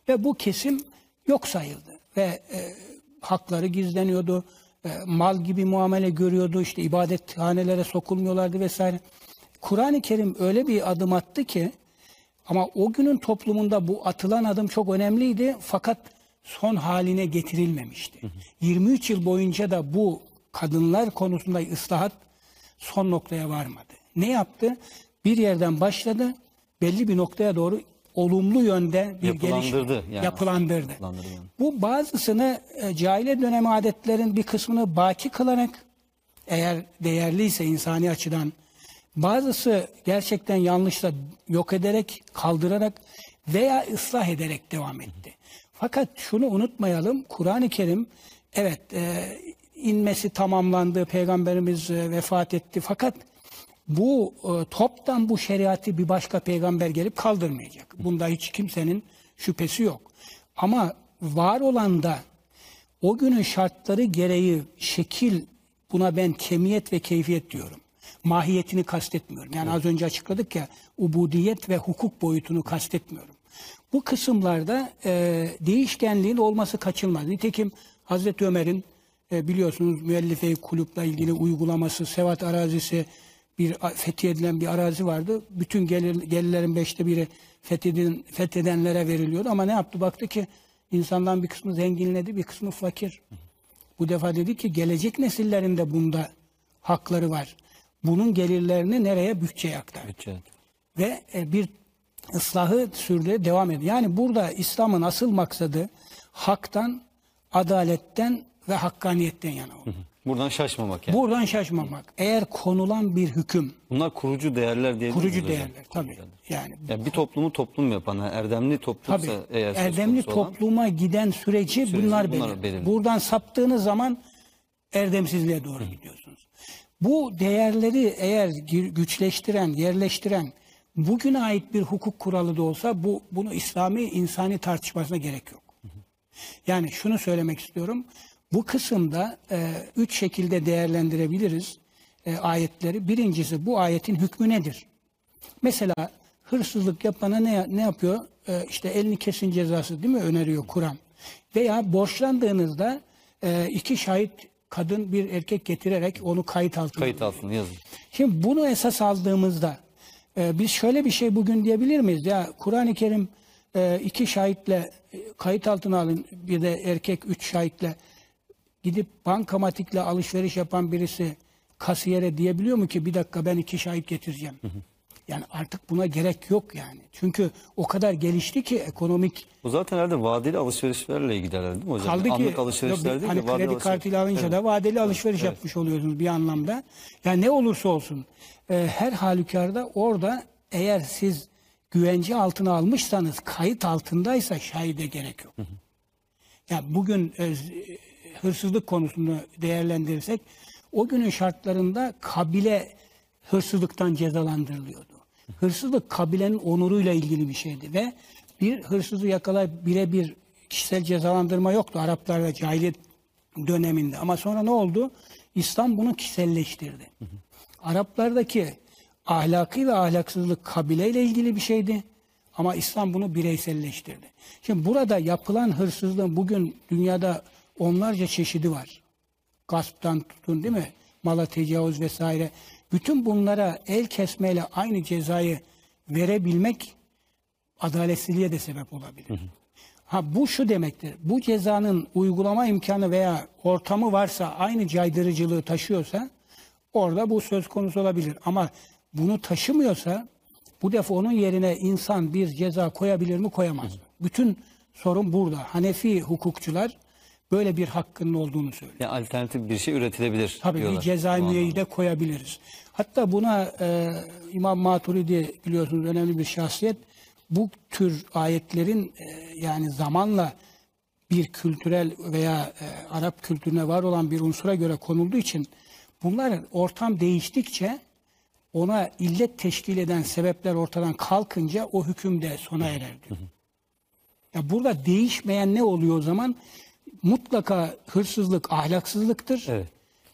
ve bu kesim yok sayıldı ve e, hakları gizleniyordu. E, mal gibi muamele görüyordu. işte ibadethanelere sokulmuyorlardı vesaire. Kur'an-ı Kerim öyle bir adım attı ki ama o günün toplumunda bu atılan adım çok önemliydi fakat son haline getirilmemişti. 23 yıl boyunca da bu kadınlar konusunda ıslahat son noktaya varmadı. Ne yaptı? Bir yerden başladı, belli bir noktaya doğru olumlu yönde bir Yapılandırdı gelişme yani. yapılandırdı. Yapılandırdı yani. Bu bazısını e, cahiliye dönemi adetlerin bir kısmını baki kılarak eğer değerliyse insani açıdan bazısı gerçekten yanlışsa yok ederek, kaldırarak veya ıslah ederek devam etti. Fakat şunu unutmayalım, Kur'an-ı Kerim evet e, inmesi tamamlandı, Peygamberimiz e, vefat etti fakat bu e, toptan bu şeriatı bir başka peygamber gelip kaldırmayacak. Bunda hiç kimsenin şüphesi yok. Ama var olan da o günün şartları gereği şekil buna ben kemiyet ve keyfiyet diyorum. Mahiyetini kastetmiyorum. Yani az önce açıkladık ya ubudiyet ve hukuk boyutunu kastetmiyorum. Bu kısımlarda e, değişkenliğin olması kaçınılmaz. Nitekim Hazreti Ömer'in e, biliyorsunuz müellife-i kulüple ilgili uygulaması, Sevat arazisi bir fethedilen bir arazi vardı. Bütün gelir, gelirlerin beşte biri fethedin, fethedenlere veriliyordu. Ama ne yaptı? Baktı ki insandan bir kısmı zenginledi, bir kısmı fakir. Bu defa dedi ki gelecek nesillerin de bunda hakları var. Bunun gelirlerini nereye? Bütçeye aktar. Bütçe. Ve e, bir ıslahı sürdü, devam ediyor. Yani burada İslam'ın asıl maksadı haktan, adaletten ve hakkaniyetten yana oldu. Buradan şaşmamak yani. Buradan şaşmamak. Eğer konulan bir hüküm, Bunlar kurucu değerler diye kurucu değerler tabii. Yani Yani bir toplumu toplum yapan, erdemli toplumsa tabii eğer erdemli konusu olan- topluma giden süreci, bunlar bunlar belirler. belirler. Buradan saptığınız zaman erdemsizliğe doğru gidiyorsunuz. Bu değerleri eğer gü- güçleştiren, yerleştiren bugüne ait bir hukuk kuralı da olsa bu bunu İslami insani tartışmasına gerek yok. Yani şunu söylemek istiyorum. Bu kısımda e, üç şekilde değerlendirebiliriz e, ayetleri. Birincisi bu ayetin hükmü nedir? Mesela hırsızlık yapana ne, ne yapıyor? E, işte elini kesin cezası değil mi öneriyor Kur'an. Veya borçlandığınızda e, iki şahit kadın bir erkek getirerek onu kayıt altına Kayıt altına yazın. Şimdi bunu esas aldığımızda e, biz şöyle bir şey bugün diyebilir miyiz? Ya Kur'an-ı Kerim e, iki şahitle e, kayıt altına alın bir de erkek üç şahitle gidip bankamatikle alışveriş yapan birisi kasiyere diyebiliyor mu ki bir dakika ben iki şahit getireceğim. Yani artık buna gerek yok yani. Çünkü o kadar gelişti ki ekonomik Bu zaten herhalde vadeli alışverişlerle ilgili herhalde değil mi hocam? Kaldı ki Anlık alışverişler yok, değil hani de kredi alışveriş. kartıyla alınca Evet. da vadeli alışveriş yapmış oluyorsunuz bir anlamda. Yani ne olursa olsun e, her halükarda orada eğer siz güvence altına almışsanız kayıt altındaysa şahide gerek yok. Ya bugün e, hırsızlık konusunu değerlendirirsek o günün şartlarında kabile hırsızlıktan cezalandırılıyordu. Hırsızlık kabilenin onuruyla ilgili bir şeydi ve bir hırsızı yakalayıp birebir kişisel cezalandırma yoktu Araplar ve cahiliyet döneminde. Ama sonra ne oldu? İslam bunu kişiselleştirdi. Araplardaki ahlaki ve ahlaksızlık kabileyle ilgili bir şeydi. Ama İslam bunu bireyselleştirdi. Şimdi burada yapılan hırsızlığın bugün dünyada onlarca çeşidi var. Gasptan tutun değil mi? Mala tecavüz vesaire. Bütün bunlara el kesmeyle aynı cezayı verebilmek adaletsizliğe de sebep olabilir. Ha bu şu demektir. Bu cezanın uygulama imkanı veya ortamı varsa aynı caydırıcılığı taşıyorsa orada bu söz konusu olabilir. Ama bunu taşımıyorsa bu defa onun yerine insan bir ceza koyabilir mi koyamaz. mı? Bütün sorun burada. Hanefi hukukçular böyle bir hakkının olduğunu söylüyor. Yani alternatif bir şey üretilebilir Tabii diyorlar. bir anlamda. müeyyide koyabiliriz. Hatta buna e, İmam Maturidi biliyorsunuz önemli bir şahsiyet. Bu tür ayetlerin e, yani zamanla bir kültürel veya e, Arap kültürüne var olan bir unsura göre konulduğu için bunlar ortam değiştikçe ona illet teşkil eden sebepler ortadan kalkınca o hüküm de sona erer diyor. Ya burada değişmeyen ne oluyor o zaman? Mutlaka hırsızlık ahlaksızlıktır Evet.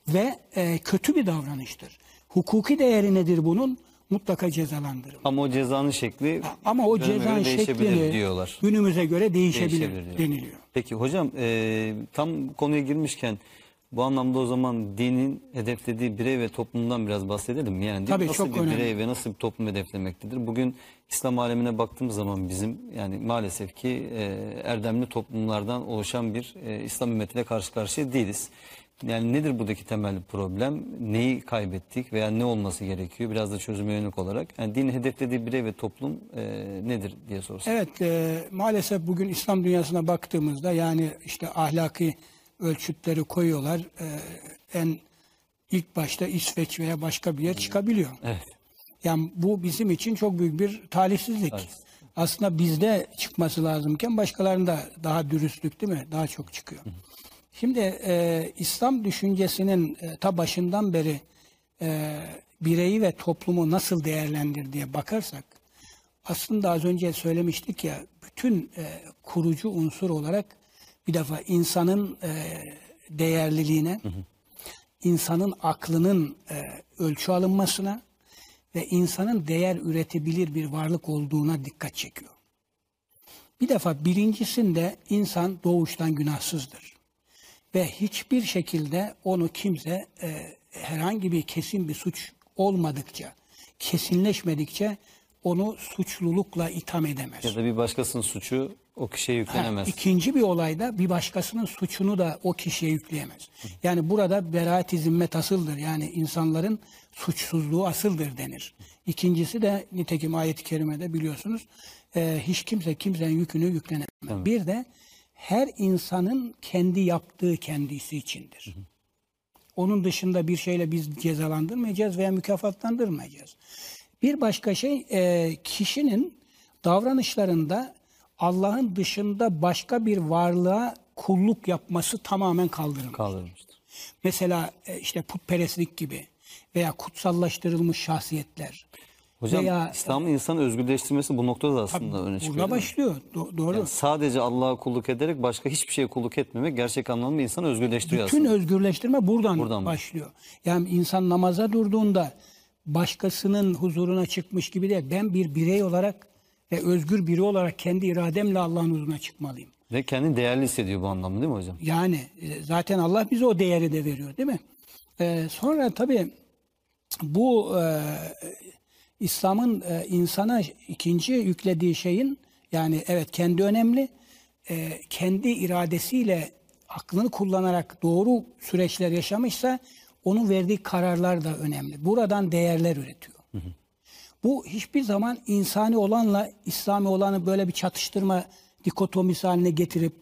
ve e, kötü bir davranıştır. Hukuki değeri nedir bunun? Mutlaka cezalandırılır. Ama o cezanın şekli Ama o cezanın şeklini diyorlar. günümüze göre değişebilir, Değişebilir diyor. deniliyor. Peki hocam e, tam konuya girmişken bu anlamda o zaman dinin hedeflediği birey ve toplumdan biraz bahsedelim. Yani din Tabii, nasıl çok bir önemli. birey ve nasıl bir toplum hedeflemektedir? Bugün İslam alemine baktığımız zaman bizim yani maalesef ki e, erdemli toplumlardan oluşan bir e, İslam ümmetiyle karşı karşıya değiliz. Yani nedir buradaki temel problem? Neyi kaybettik veya ne olması gerekiyor? Biraz da çözüme yönelik olarak. Yani dinin hedeflediği birey ve toplum e, nedir diye sorsam. Evet, e, maalesef bugün İslam dünyasına baktığımızda yani işte ahlaki ölçütleri koyuyorlar. E, en ilk başta İsveç veya başka bir yer çıkabiliyor. Evet. Yani bu bizim için çok büyük bir talihsizlik. Aslında bizde çıkması lazımken başkalarında daha dürüstlük değil mi? Daha çok çıkıyor. Şimdi e, İslam düşüncesinin e, ta başından beri e, bireyi ve toplumu nasıl değerlendir diye bakarsak aslında az önce söylemiştik ya bütün e, kurucu unsur olarak bir defa insanın e, değerliliğine, insanın aklının e, ölçü alınmasına ve insanın değer üretebilir bir varlık olduğuna dikkat çekiyor. Bir defa birincisinde insan doğuştan günahsızdır. Ve hiçbir şekilde onu kimse e, herhangi bir kesin bir suç olmadıkça, kesinleşmedikçe onu suçlulukla itham edemez. Ya da bir başkasının suçu o kişiye yüklenemez. İkinci bir olayda bir başkasının suçunu da o kişiye yükleyemez. Yani burada beraat-i zimmet asıldır. Yani insanların suçsuzluğu asıldır denir. İkincisi de nitekim ayet-i kerimede biliyorsunuz e, hiç kimse kimsenin yükünü yüklenemez. Bir de her insanın kendi yaptığı kendisi içindir. Onun dışında bir şeyle biz cezalandırmayacağız veya mükafatlandırmayacağız. Bir başka şey e, kişinin davranışlarında Allah'ın dışında başka bir varlığa kulluk yapması tamamen kaldırılmış. Kaldırılmıştır. Mesela e, işte putperestlik gibi veya kutsallaştırılmış şahsiyetler. Hocam Veya- İslam'ın insanı özgürleştirmesi bu noktada da aslında öne çıkıyor. Burada başlıyor. Do- doğru. Yani sadece Allah'a kulluk ederek başka hiçbir şeye kulluk etmemek gerçek anlamda insanı özgürleştiriyor Bütün aslında. özgürleştirme buradan, Buradan başlıyor. Yani insan namaza durduğunda başkasının huzuruna çıkmış gibi değil. Ben bir birey olarak ve özgür biri olarak kendi irademle Allah'ın huzuruna çıkmalıyım. Ve kendini değerli hissediyor bu anlamda değil mi hocam? Yani e, zaten Allah bize o değeri de veriyor değil mi? Ee, sonra tabii bu e, İslam'ın e, insana ikinci yüklediği şeyin yani evet kendi önemli e, kendi iradesiyle aklını kullanarak doğru süreçler yaşamışsa onun verdiği kararlar da önemli. Buradan değerler üretiyor. Bu hiçbir zaman insani olanla İslami olanı böyle bir çatıştırma dikotomisi haline getirip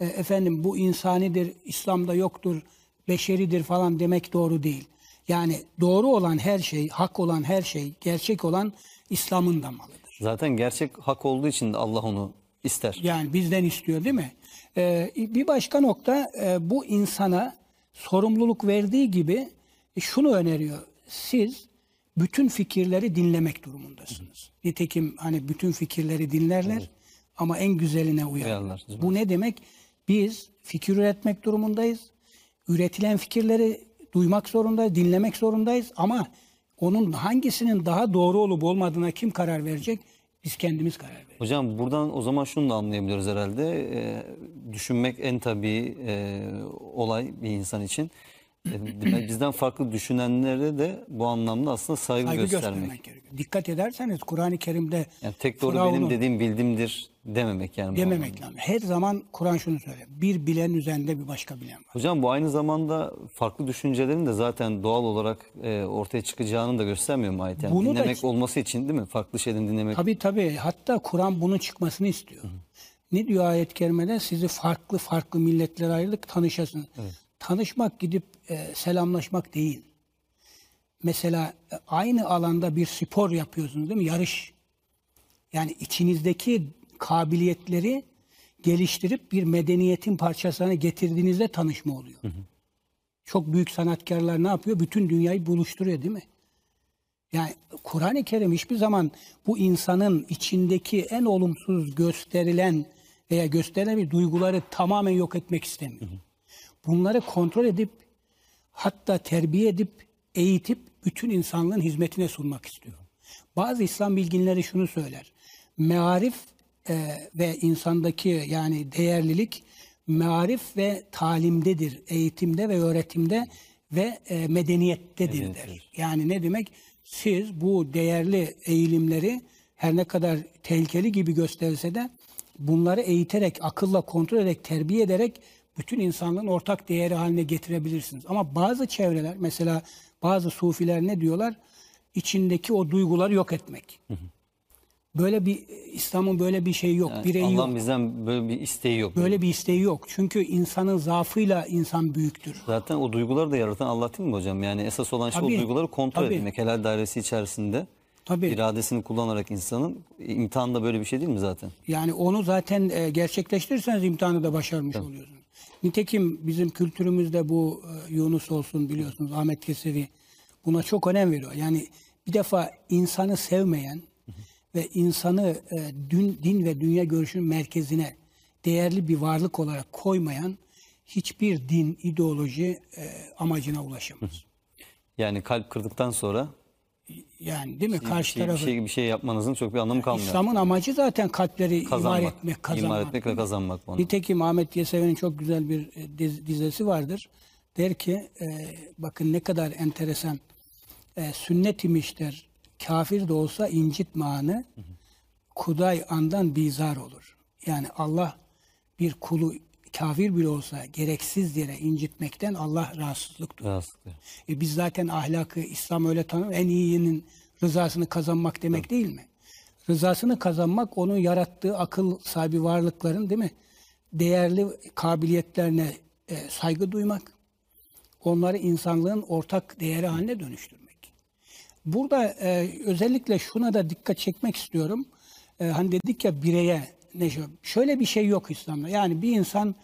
e, efendim bu insanidir, İslam'da yoktur, beşeridir falan demek doğru değil. Yani doğru olan her şey, hak olan her şey, gerçek olan İslam'ın da malıdır. Zaten gerçek hak olduğu için de Allah onu ister. Yani bizden istiyor değil mi? Ee, bir başka nokta e, bu insana sorumluluk verdiği gibi e, şunu öneriyor. Siz bütün fikirleri dinlemek durumundasınız. Nitekim hani bütün fikirleri dinlerler ama en güzeline uyarlar. Bu ne demek? Biz fikir üretmek durumundayız. Üretilen fikirleri duymak zorundayız, dinlemek zorundayız ama onun hangisinin daha doğru olup olmadığına kim karar verecek? Biz kendimiz karar veririz. Hocam buradan o zaman şunu da anlayabiliyoruz herhalde. Ee, düşünmek en tabii e, olay bir insan için. Demek bizden farklı düşünenlere de bu anlamda aslında saygı, Saygı göstermek. göstermek gerekiyor. Dikkat ederseniz Kur'an-ı Kerim'de Yani tek doğru Firavun'un- benim dediğim bildimdir dememek yani. dememek lazım. Her zaman Kur'an şunu söyler. Bir bilen üzerinde bir başka bilen var. Hocam bu aynı zamanda farklı düşüncelerin de zaten doğal olarak e, ortaya çıkacağını da göstermiyor mu ayet? Yani Bunu da- dinlemek olması için değil mi? Farklı şeyden dinlemek. Tabii tabii. Hatta Kur'an bunun çıkmasını istiyor. Ne diyor ayet-i kerimede? Sizi farklı farklı milletlere ayrılık tanışasın. Tanışmak gidip e, selamlaşmak değil. Mesela e, aynı alanda bir spor yapıyorsunuz değil mi? Yarış. Yani içinizdeki kabiliyetleri geliştirip bir medeniyetin parçasına getirdiğinizde tanışma oluyor. Çok büyük sanatkarlar ne yapıyor? Bütün dünyayı buluşturuyor değil mi? Yani Kur'an-ı Kerim hiçbir zaman bu insanın içindeki en olumsuz gösterilen veya gösterilen bir duyguları tamamen yok etmek istemiyor. Bunları kontrol edip hatta terbiye edip eğitip bütün insanlığın hizmetine sunmak istiyor. Bazı İslam bilginleri şunu söyler. Mearif e, ve insandaki yani değerlilik mearif ve talimdedir, eğitimde ve öğretimde ve e, medeniyettedir der. Yani ne demek? Siz bu değerli eğilimleri her ne kadar tehlikeli gibi gösterse de bunları eğiterek, akılla kontrol ederek, terbiye ederek bütün insanlığın ortak değeri haline getirebilirsiniz. Ama bazı çevreler, mesela bazı sufiler ne diyorlar? İçindeki o duyguları yok etmek. Böyle bir İslam'ın böyle bir şeyi yok, bireyi yok. Allah'ın bizden böyle bir isteği yok. Böyle bir isteği yok. Çünkü insanın zaafıyla insan büyüktür. Zaten o duyguları da yaratan Allah değil mi hocam? Yani esas olan şey Tabii, o duyguları kontrol tabii. etmek. Helal dairesi içerisinde Tabii. iradesini kullanarak insanın imtihan da böyle bir şey değil mi zaten? Yani onu zaten e, gerçekleştirirseniz imtihanı da başarmış oluyorsunuz. Nitekim bizim kültürümüzde bu e, Yunus olsun biliyorsunuz Ahmet Yesevi buna çok önem veriyor. Yani bir defa insanı sevmeyen ve insanı e, dün, din ve dünya görüşünün merkezine değerli bir varlık olarak koymayan hiçbir din, ideoloji e, amacına ulaşamaz. Yani kalp kırdıktan sonra Yani değil mi? Karşı bir şey, bir tarafı. şey, bir şey yapmanızın çok bir anlamı kalmıyor. İslam'ın amacı zaten kalpleri imar kazanmak. etmek, kazanmak. İmar etmek ve kazanmak bu anlamda. Nitekim Ahmet Yesevi'nin çok güzel bir e, diz- dizesi vardır. Der ki, e, bakın ne kadar enteresan. E, sünnet imiştir, kafir de olsa incitme anı, kuday andan bizar olur. Yani Allah bir kulu kafir bile olsa gereksiz yere incitmekten Allah rahatsızlık duyar. Rahatsızlık. E biz zaten ahlakı İslam öyle tanır. En iyinin rızasını kazanmak demek değil mi? Rızasını kazanmak onun yarattığı akıl sahibi varlıkların değil mi? Değerli kabiliyetlerine e, saygı duymak. Onları insanlığın ortak değeri haline dönüştürmek. Burada e, özellikle şuna da dikkat çekmek istiyorum. E, hani dedik ya bireye ne şu- şöyle bir şey yok İslam'da. Yani bir insan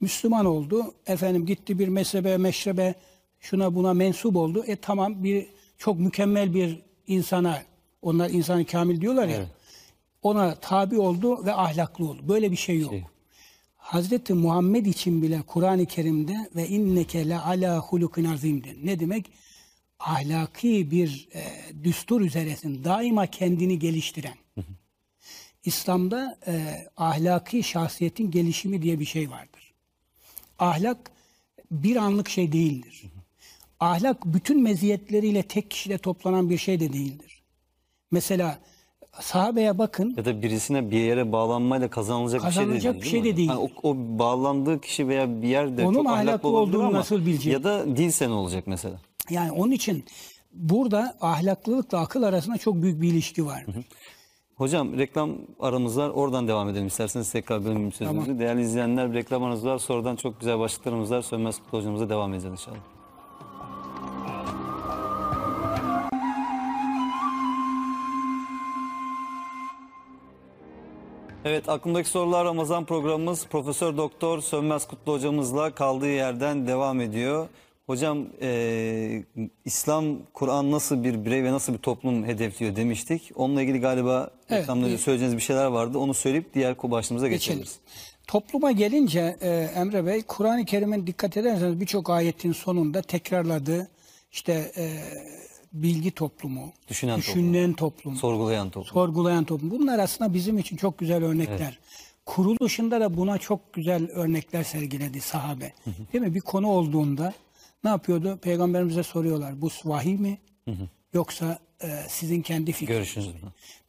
Müslüman oldu, efendim gitti bir mezhebe, meşrebe, şuna buna mensup oldu. E tamam bir çok mükemmel bir insana, onlar insanı kamil diyorlar ya. Ona tabi oldu ve ahlaklı oldu. Böyle bir şey yok. Hazreti Muhammed için bile Kur'an-ı Kerim'de ve inneke le ala hulukin azimdi. Ne demek? Ahlaki bir e, düstur üzeresin. Daima kendini geliştiren. İslam'da e, ahlaki şahsiyetin gelişimi diye bir şey vardır. Ahlak bir anlık şey değildir. Ahlak bütün meziyetleriyle tek kişide toplanan bir şey de değildir. Mesela sahabeye bakın. Ya da birisine bir yere bağlanmayla kazanılacak, Kazanılacak bir bir şey şey de de değil. değil. Yani o, o bağlandığı kişi veya bir yerde Onun çok ahlaklı ahlaklı olduğunu ama nasıl bilecek? ya da değilse ne olacak mesela? Yani onun için burada ahlaklılıkla akıl arasında çok büyük bir ilişki vardır. Hocam reklam aramız var. Oradan devam edelim isterseniz tekrar bölüm sözümüzü. Değerli izleyenler reklam aramız var. Sonradan çok güzel başlıklarımız var. Sönmez Kutlu hocamıza devam edeceğiz inşallah. Evet aklımdaki sorular Ramazan programımız Profesör Doktor Sönmez Kutlu hocamızla kaldığı yerden devam ediyor. Hocam eee, İslam Kur'an nasıl bir birey ve nasıl bir toplum hedefliyor demiştik. Onunla ilgili galiba Evet, reklamda bir- söyleyeceğiniz bir şeyler vardı. Onu söyleyip diğer başlığımıza Geçelim. geçebiliriz. Topluma gelince e, Emre Bey, Kur'an-ı Kerim'in dikkat ederseniz birçok ayetin sonunda tekrarladığı işte e, bilgi toplumu, Düşünen düşünen toplum, Sorgulayan toplum. sorgulayan toplum. Bunlar aslında bizim için çok güzel örnekler. Kuruluşunda da buna çok güzel örnekler sergiledi sahabe. Değil mi? Bir konu olduğunda ne yapıyordu? Peygamberimize soruyorlar. Bu vahiy mi? Yoksa e, sizin kendi fikriniz mi?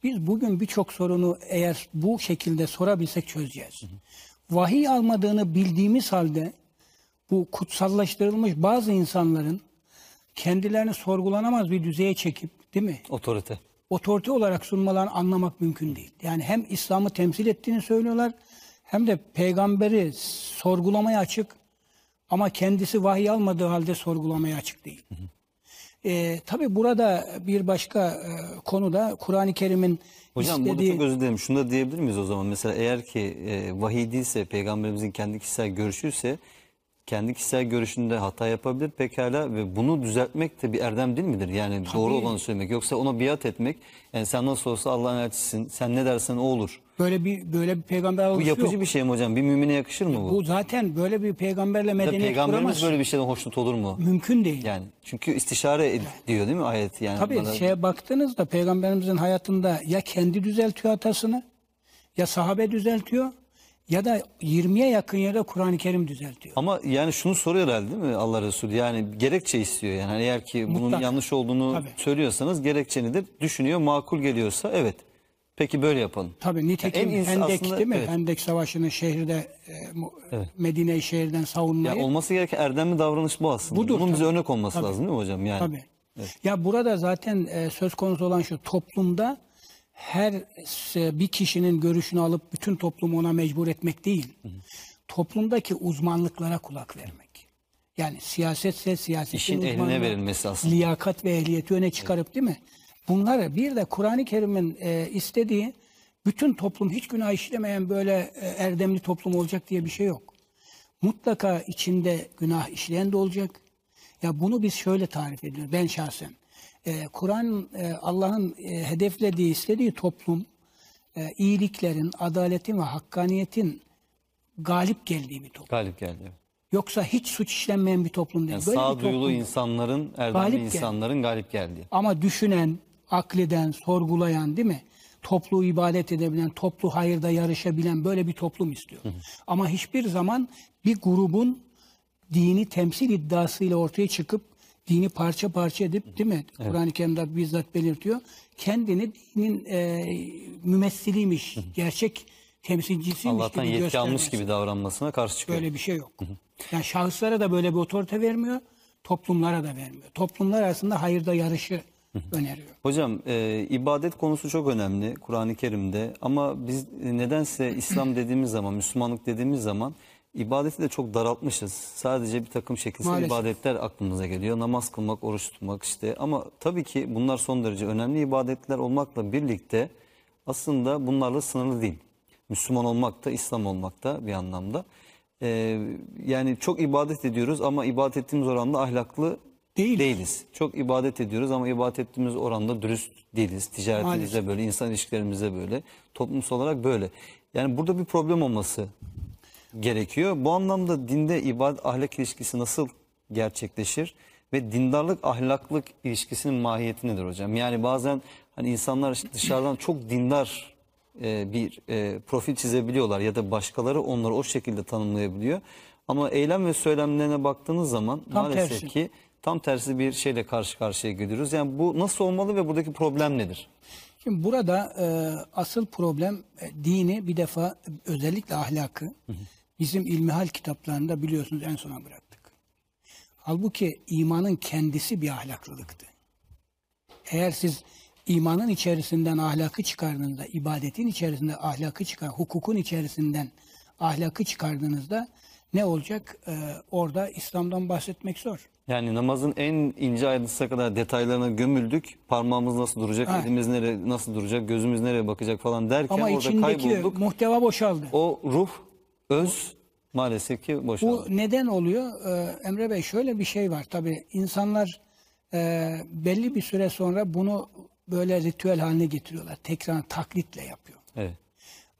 Biz bugün birçok sorunu eğer bu şekilde sorabilsek çözeceğiz. Vahiy almadığını bildiğimiz halde bu kutsallaştırılmış bazı insanların kendilerini sorgulanamaz bir düzeye çekip değil mi? Otorite. Otorite olarak sunmalarını anlamak mümkün değil. Yani hem İslam'ı temsil ettiğini söylüyorlar hem de peygamberi sorgulamaya açık ama kendisi vahiy almadığı halde sorgulamaya açık değil. Ee, tabii burada bir başka e, konuda Kur'an-ı Kerim'in Hocam burada istediği... çok özür dilerim. Şunu da diyebilir miyiz o zaman? Mesela eğer ki e, vahiy değilse, peygamberimizin kendi kişisel görüşüyse kendi kişisel görüşünde hata yapabilir pekala ve bunu düzeltmek de bir erdem değil midir? Yani doğru olanı söylemek. Yoksa ona biat etmek. Yani sen nasıl olsa Allah'ın elçisisin. Sen ne dersen o olur. Böyle bir böyle bir peygamber Bu yapıcı yok. bir şey mi hocam? Bir mümine yakışır mı bu? Bu zaten böyle bir peygamberle Ya medeniyet peygamberimiz kuramaz. böyle bir şeyden hoşnut olur mu? Mümkün değil. Yani çünkü istişare ed- diyor değil mi ayet yani? Tabii bana- şeye baktığınızda peygamberimizin hayatında ya kendi düzeltiyor hatasını ya sahabe düzeltiyor ya da 20'ye yakın yerde Kur'an-ı Kerim düzeltiyor. Ama yani şunu soruyor herhalde değil mi Allah Resulü? Yani gerekçe istiyor yani. Hani eğer ki bunun Mutlaka. yanlış olduğunu Tabii. söylüyorsanız gerekçe nedir? Düşünüyor, makul geliyorsa evet. Peki böyle yapalım. Tabii nitekim iyisi Hendek aslında- değil mi? evet. Hendek Savaşı'nı şehirde e, mu- Medine'yi şehirden savunmayı. Ya olması gereken erdemli davranış bu aslında. Budur, Bunun bize tabii. örnek olması lazım değil mi hocam? Yani Tabii. Ya burada zaten e, söz konusu olan şu toplumda her e, bir kişinin görüşünü alıp bütün toplumu ona mecbur etmek değil. Toplumdaki uzmanlıklara kulak vermek. Yani siyasetse siyasetin İşin uzmanlığı, verilmesi aslında. Liyakat ve ehliyeti öne çıkarıp değil mi? Bunları bir de Kur'an-ı Kerim'in e, istediği bütün toplum hiç günah işlemeyen böyle e, erdemli toplum olacak diye bir şey yok. Mutlaka içinde günah işleyen de olacak. Ya bunu biz şöyle tarif ediyoruz ben şahsen. E, Kur'an e, Allah'ın e, hedeflediği, istediği toplum e, iyiliklerin, adaletin ve hakkaniyetin galip geldiği bir toplum. galip geldi. Yoksa hiç suç işlenmeyen bir toplum değil. Yani Böyle bir sağduyulu toplum. insanların, erdemli Galip geldi. insanların galip geldiği. Ama düşünen, akleden, sorgulayan değil mi? Toplu ibadet edebilen, toplu hayırda yarışabilen böyle bir toplum istiyor. Ama hiçbir zaman bir grubun dini temsil iddiasıyla ortaya çıkıp dini parça parça edip değil mi? Kur'an-ı Kerim'de bizzat belirtiyor. Kendini dinin e, mümessiliymiş, gerçek temsilcisiymiş Allah'tan gibi yetki almış gibi davranmasına karşı çıkıyor. Böyle bir şey yok. Yani şahıslara da böyle bir otorite vermiyor, toplumlara da vermiyor. Toplumlar arasında hayırda yarışı öneriyor. Hocam e, ibadet konusu çok önemli Kur'an-ı Kerim'de ama biz nedense İslam dediğimiz zaman, Müslümanlık dediğimiz zaman ibadeti de çok daraltmışız. Sadece bir takım şekilsel Maalesef. ibadetler aklımıza geliyor. Namaz kılmak, oruç tutmak işte ama tabii ki bunlar son derece önemli ibadetler olmakla birlikte aslında bunlarla sınırlı değil. Müslüman olmak da, İslam olmak da bir anlamda. E, yani çok ibadet ediyoruz ama ibadet ettiğimiz oranda ahlaklı Değil. değiliz. Çok ibadet ediyoruz ama ibadet ettiğimiz oranda dürüst değiliz. Ticaretimizde Maalesef. böyle, insan ilişkilerimizde böyle, toplumsal olarak böyle. Yani burada bir problem olması gerekiyor. Bu anlamda dinde ibadet ahlak ilişkisi nasıl gerçekleşir ve dindarlık ahlaklık ilişkisinin mahiyeti nedir hocam? Yani bazen hani insanlar dışarıdan çok dindar e, bir e, profil çizebiliyorlar ya da başkaları onları o şekilde tanımlayabiliyor. Ama eylem ve söylemlerine baktığınız zaman Tam maalesef tersi. ki tam tersi bir şeyle karşı karşıya geliyoruz. Yani bu nasıl olmalı ve buradaki problem nedir? Şimdi burada e, asıl problem e, dini bir defa özellikle ahlakı bizim ilmihal kitaplarında biliyorsunuz en sona bıraktık. Halbuki imanın kendisi bir ahlaklılıktı. Eğer siz imanın içerisinden ahlakı çıkardığınızda, ibadetin içerisinde ahlakı çıkar, hukukun içerisinden ahlakı çıkardığınızda ne olacak? E, orada İslam'dan bahsetmek zor. Yani namazın en ince ayrıntısına kadar detaylarına gömüldük. Parmağımız nasıl duracak, Ha. elimiz nereye nasıl duracak, gözümüz nereye bakacak falan derken Ama orada içindeki kaybolduk. muhteva boşaldı. O ruh, öz maalesef ki boşaldı. Bu neden oluyor? Ee, Emre Bey şöyle bir şey var. Tabii insanlar e, belli bir süre sonra bunu böyle ritüel haline getiriyorlar. Tekrar taklitle yapıyor. Evet.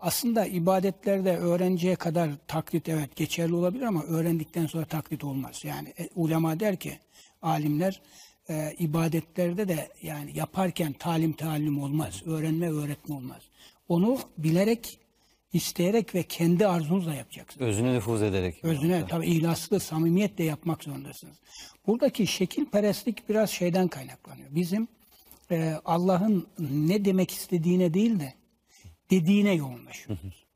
Aslında ibadetlerde öğrenciye kadar taklit evet geçerli olabilir ama öğrendikten sonra taklit olmaz. Yani e, ulema der ki alimler e, ibadetlerde de yani yaparken talim talim olmaz. Öğrenme öğretme olmaz. Onu bilerek, isteyerek ve kendi arzunuzla yapacaksınız. Özüne nüfuz ederek. Özüne tabii ihlaslı, samimiyetle yapmak zorundasınız. Buradaki şekilperestlik biraz şeyden kaynaklanıyor. Bizim e, Allah'ın ne demek istediğine değil de dediğine yoğunlaşıyoruz.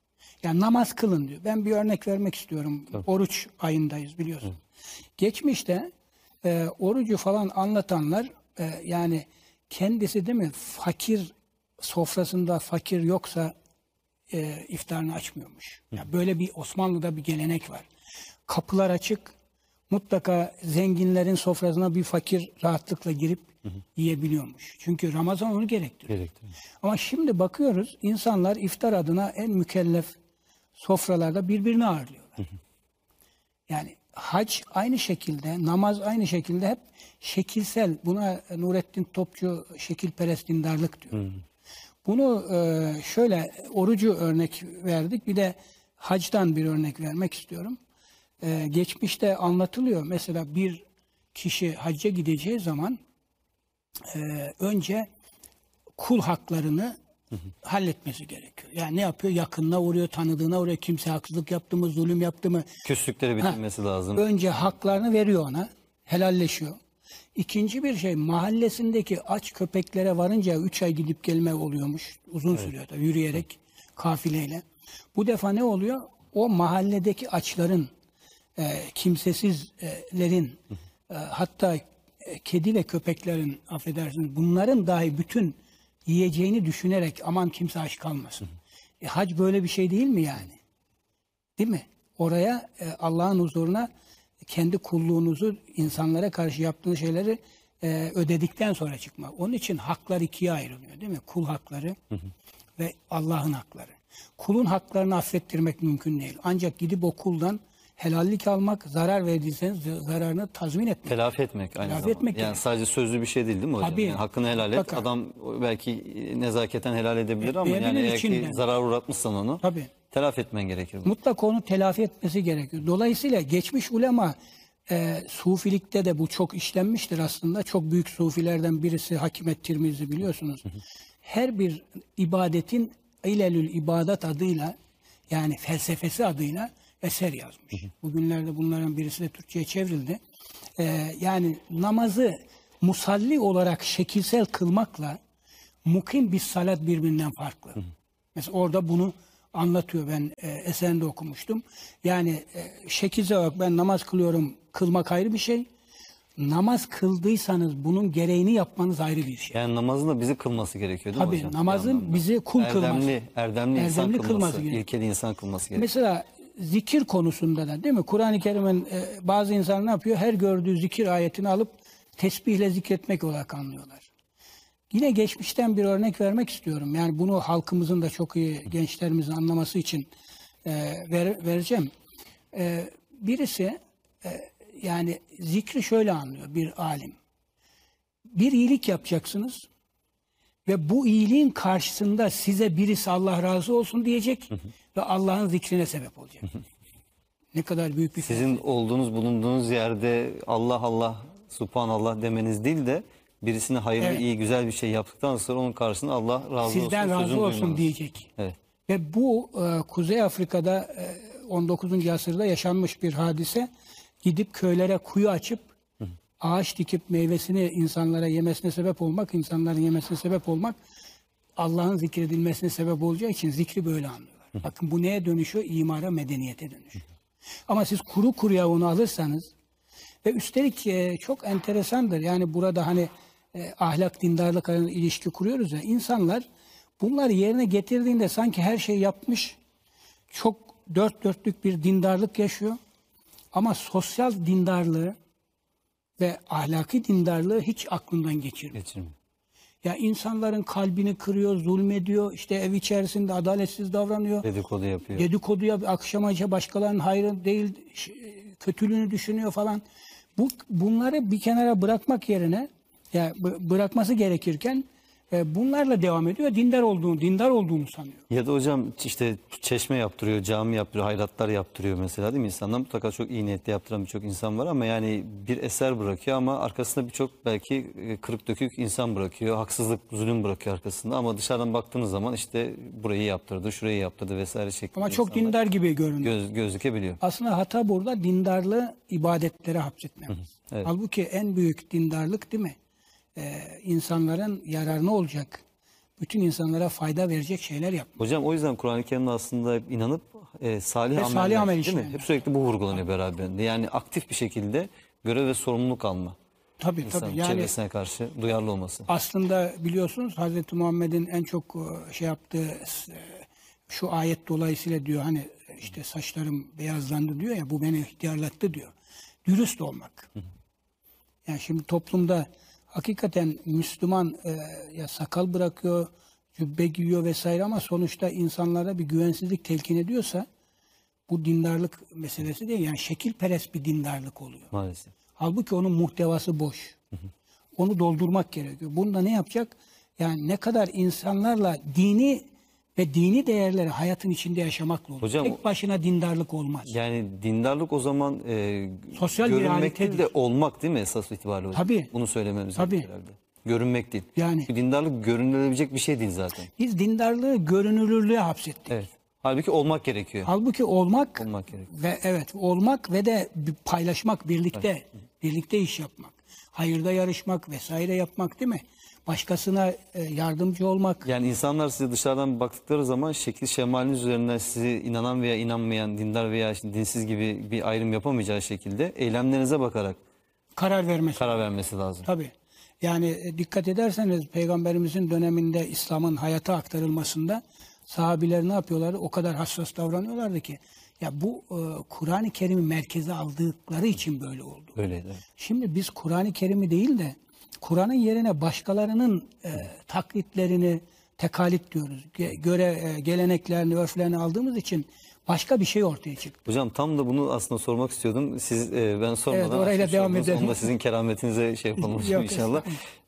Yani namaz kılın diyor. Ben bir örnek vermek istiyorum. Oruç ayındayız biliyorsun. Geçmişte e, orucu falan anlatanlar e, yani kendisi değil mi fakir sofrasında fakir yoksa e, iftarını açmıyormuş. Ya böyle bir Osmanlı'da bir gelenek var. Kapılar açık. Mutlaka zenginlerin sofrasına bir fakir rahatlıkla girip yiyebiliyormuş. Çünkü Ramazan onu gerektiriyor. Gerektiriyor. Ama şimdi bakıyoruz insanlar iftar adına en mükellef sofralarda birbirini ağırlıyorlar. Yani hac aynı şekilde, namaz aynı şekilde hep şekilsel. Buna Nurettin Topçu şekilperest dindarlık diyor. Bunu e, şöyle orucu örnek verdik. Bir de hacdan bir örnek vermek istiyorum. E, geçmişte anlatılıyor. Mesela bir kişi hacca gideceği zaman e, önce kul haklarını halletmesi gerekiyor. Yani ne yapıyor? Yakınına uğruyor, tanıdığına uğruyor. Kimse haksızlık yaptı mı, zulüm yaptı mı? Küslükleri bitirmesi lazım. Önce haklarını veriyor ona. Helalleşiyor. İkinci bir şey mahallesindeki aç köpeklere varınca 3 ay gidip gelme oluyormuş. Uzun sürüyor da yürüyerek kafileyle. Bu defa ne oluyor? O mahalledeki açların, e, kimsesizlerin, e, hatta e, kedi ve köpeklerin affedersiniz bunların dahi bütün yiyeceğini düşünerek aman kimse aç kalmasın. E, hac böyle bir şey değil mi yani? Değil mi? Oraya e, Allah'ın huzuruna kendi kulluğunuzu insanlara karşı yaptığınız şeyleri e, ödedikten sonra çıkmak. Onun için haklar ikiye ayrılıyor değil mi? Kul hakları ve Allah'ın hakları. Kulun haklarını affettirmek mümkün değil. Ancak gidip o kuldan helallik almak, zarar verdiyseniz zararını tazmin etmek. Telafi etmek aynı Telafi zamanda. etmek yani gerekiyor. sadece sözlü bir şey değil değil mi hocam? Tabii. Yani hakkını helal et. Mutlaka. Adam belki nezaketen helal edebilir ama Etmeyebilir yani eğer ki zarar uğratmışsan onu Tabii. telafi etmen gerekir. mutlaka onu telafi etmesi gerekiyor. Dolayısıyla geçmiş ulema e, sufilikte de bu çok işlenmiştir aslında. Çok büyük sufilerden birisi Hakimet Tirmizi biliyorsunuz. Her bir ibadetin ilelül ibadet adıyla yani felsefesi adıyla eser yazmış. Bugünlerde bunların birisi de Türkçe'ye çevrildi. E, yani namazı musalli olarak şekilsel kılmakla mukim bir salat birbirinden farklı. Mesela orada bunu anlatıyor ben e, eserinde okumuştum. Yani e, şekilsel olarak ben namaz kılıyorum kılmak ayrı bir şey. Namaz kıldıysanız bunun gereğini yapmanız ayrı bir şey. Yani namazın da bizi kılması gerekiyor değil mi Tabii hocam? Bir namazın bizi kul kılması. Erdemli, erdemli, insan Erdemli kılması, kılması gerekiyor. ilkeli insan kılması gerekiyor. Mesela zikir konusunda da değil mi? Kur'an-ı Kerim'in e, bazı insanlar ne yapıyor? Her gördüğü zikir ayetini alıp tesbihle zikretmek olarak anlıyorlar. Yine geçmişten bir örnek vermek istiyorum. Yani bunu halkımızın da çok iyi gençlerimizin anlaması için e, ver- vereceğim. E, birisi e, yani zikri şöyle anlıyor bir alim. Bir iyilik yapacaksınız ve bu iyiliğin karşısında size birisi Allah razı olsun diyecek ve Allah'ın zikrine sebep olacak. ne kadar büyük bir Sizin olduğunuz, bulunduğunuz yerde Allah Allah, Subhanallah demeniz değil de birisine hayırlı, Evet. iyi, güzel bir şey yaptıktan sonra onun karşısında Allah razı sizden olsun razı sözünü olsun duymanız. diyecek. Evet. Ve bu e, Kuzey Afrika'da e, 19. asırda yaşanmış bir hadise. Gidip köylere kuyu açıp ağaç dikip meyvesini insanlara yemesine sebep olmak, insanların yemesine sebep olmak Allah'ın zikredilmesine sebep olacağı için zikri böyle anlıyorlar. Bakın bu neye dönüşüyor? İmara, medeniyete dönüşüyor. Ama siz kuru kuruya onu alırsanız ve üstelik e, çok enteresandır. Yani burada hani e, ahlak, dindarlık arasında ilişki kuruyoruz ya. insanlar bunları yerine getirdiğinde sanki her şey yapmış, çok dört dörtlük bir dindarlık yaşıyor. Ama sosyal dindarlığı ve ahlaki dindarlığı hiç aklından geçirmiyor. Geçirmiyor. Ya insanların kalbini kırıyor, zulmediyor, işte ev içerisinde adaletsiz davranıyor. Dedikodu yapıyor. Dedikodu yap, akşamaca başkalarının hayrı değil, ş- kötülüğünü düşünüyor falan. Bu bunları bir kenara bırakmak yerine ya bı- bırakması gerekirken e, bunlarla devam ediyor. Dindar olduğunu, dindar olduğunu sanıyor. Ya da hocam işte çeşme yaptırıyor, cami yaptırıyor, hayratlar yaptırıyor mesela değil mi? İnsanlar mutlaka çok iyi niyetle yaptıran birçok insan var ama yani bir eser bırakıyor ama arkasında birçok belki e, kırık dökük insan bırakıyor. Haksızlık, zulüm bırakıyor arkasında ama dışarıdan baktığınız zaman işte burayı yaptırdı, şurayı yaptırdı vesaire şeklinde Ama çok dindar gibi görünüyor. göz, gözükebiliyor. Aslında hata burada dindarlığı ibadetlere hapsetmemiz. evet. Halbuki en büyük dindarlık değil mi? Ee, insanların yararına olacak, bütün insanlara fayda verecek şeyler yapmak. Hocam o yüzden Kur'an-ı Kerim'de aslında inanıp e, salih Ve ameller salih amel değil mi? Hep sürekli bu vurgulanıyor beraberinde. Yani aktif bir şekilde görev ve sorumluluk alma. Tabii İnsan tabii. Yani çevresine karşı duyarlı olması. aslında biliyorsunuz Hazreti Muhammed'in en çok e, şey yaptığı e, şu ayet dolayısıyla diyor hani işte saçlarım beyazlandı diyor ya bu beni ihtiyarlattı diyor. Dürüst olmak. Yani şimdi toplumda hakikaten Müslüman e, ya sakal bırakıyor, cübbe giyiyor vesaire ama sonuçta insanlara bir güvensizlik telkin ediyorsa bu dindarlık meselesi değil. Yani şekilperest bir dindarlık oluyor. Maalesef. Halbuki onun muhtevası boş. Onu doldurmak gerekiyor. Bunda ne yapacak? Yani ne kadar insanlarla dini ve dini değerleri hayatın içinde yaşamakla olur. Hocam, Tek başına dindarlık olmaz. Yani dindarlık o zaman e, Sosyal görünmek değil de olmak değil mi esas itibariyle hocam? Tabii. Bunu söylememiz Tabii. gerekiyor herhalde. Görünmek değil. Yani- Çünkü dindarlık görünülebilecek bir şey değil zaten. Biz dindarlığı görünürlüğe hapsettik. Evet. Halbuki olmak gerekiyor. Halbuki olmak Olmak gerekiyor. ve evet olmak ve de paylaşmak birlikte, birlikte iş yapmak, hayırda yarışmak vesaire yapmak değil mi? Başkasına e, yardımcı olmak. Yani insanlar size dışarıdan baktıkları zaman şekil şemaliniz üzerinden sizi inanan veya inanmayan, dindar veya dinsiz gibi bir ayrım yapamayacağı şekilde eylemlerinize bakarak karar vermesi. karar vermesi lazım. Tabii. Yani e, dikkat ederseniz peygamberimizin döneminde İslam'ın hayata aktarılmasında sahabiler ne yapıyorlardı? O kadar hassas davranıyorlardı ki ya bu e, Kur'an-ı Kerim'i merkeze aldıkları için böyle oldu. Öyleydi. evet. Şimdi biz Kur'an-ı Kerim'i değil de Kur'an'ın yerine başkalarının e, taklitlerini tekalit diyoruz. Ge- göre e, geleneklerini, örflerini aldığımız için başka bir şey ortaya çıktı. Hocam tam da bunu aslında sormak istiyordum. Siz e, ben sormadan Evet, orayla devam edelim. Onu da sizin kerametinize şey yapalım hocam inşallah.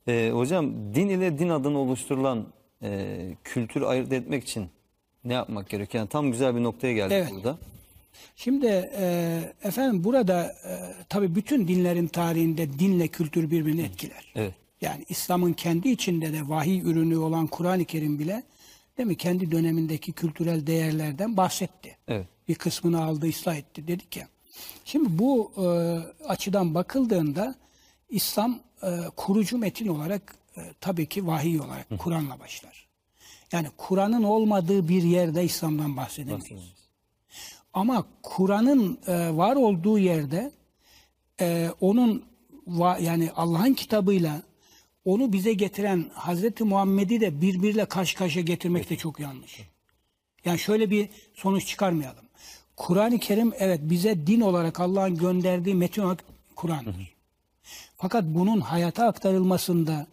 E, hocam din ile din adına oluşturulan e, kültürü ayırt etmek için ne yapmak gerekiyor? Yani tam güzel bir noktaya geldik Evet. burada. Şimdi e, efendim burada e, tabii bütün dinlerin tarihinde dinle kültür birbirini etkiler. Evet. Yani İslam'ın kendi içinde de vahiy ürünü olan Kur'an-ı Kerim bile değil mi kendi dönemindeki kültürel değerlerden bahsetti. Evet. Bir kısmını aldı, ıslah etti dedik ya. Şimdi bu e, açıdan bakıldığında İslam e, kurucu metin olarak e, tabii ki vahiy olarak Kur'an'la başlar. Yani Kur'an'ın olmadığı bir yerde İslam'dan bahsedemeyiz. Ama Kur'an'ın e, var olduğu yerde e, onun va- yani Allah'ın kitabıyla onu bize getiren Hazreti Muhammed'i de birbiriyle karşı karşıya getirmek de çok yanlış. Yani şöyle bir sonuç çıkarmayalım. Kur'an-ı Kerim evet bize din olarak Allah'ın gönderdiği metin olarak Kur'an'dır. Fakat bunun hayata aktarılmasında,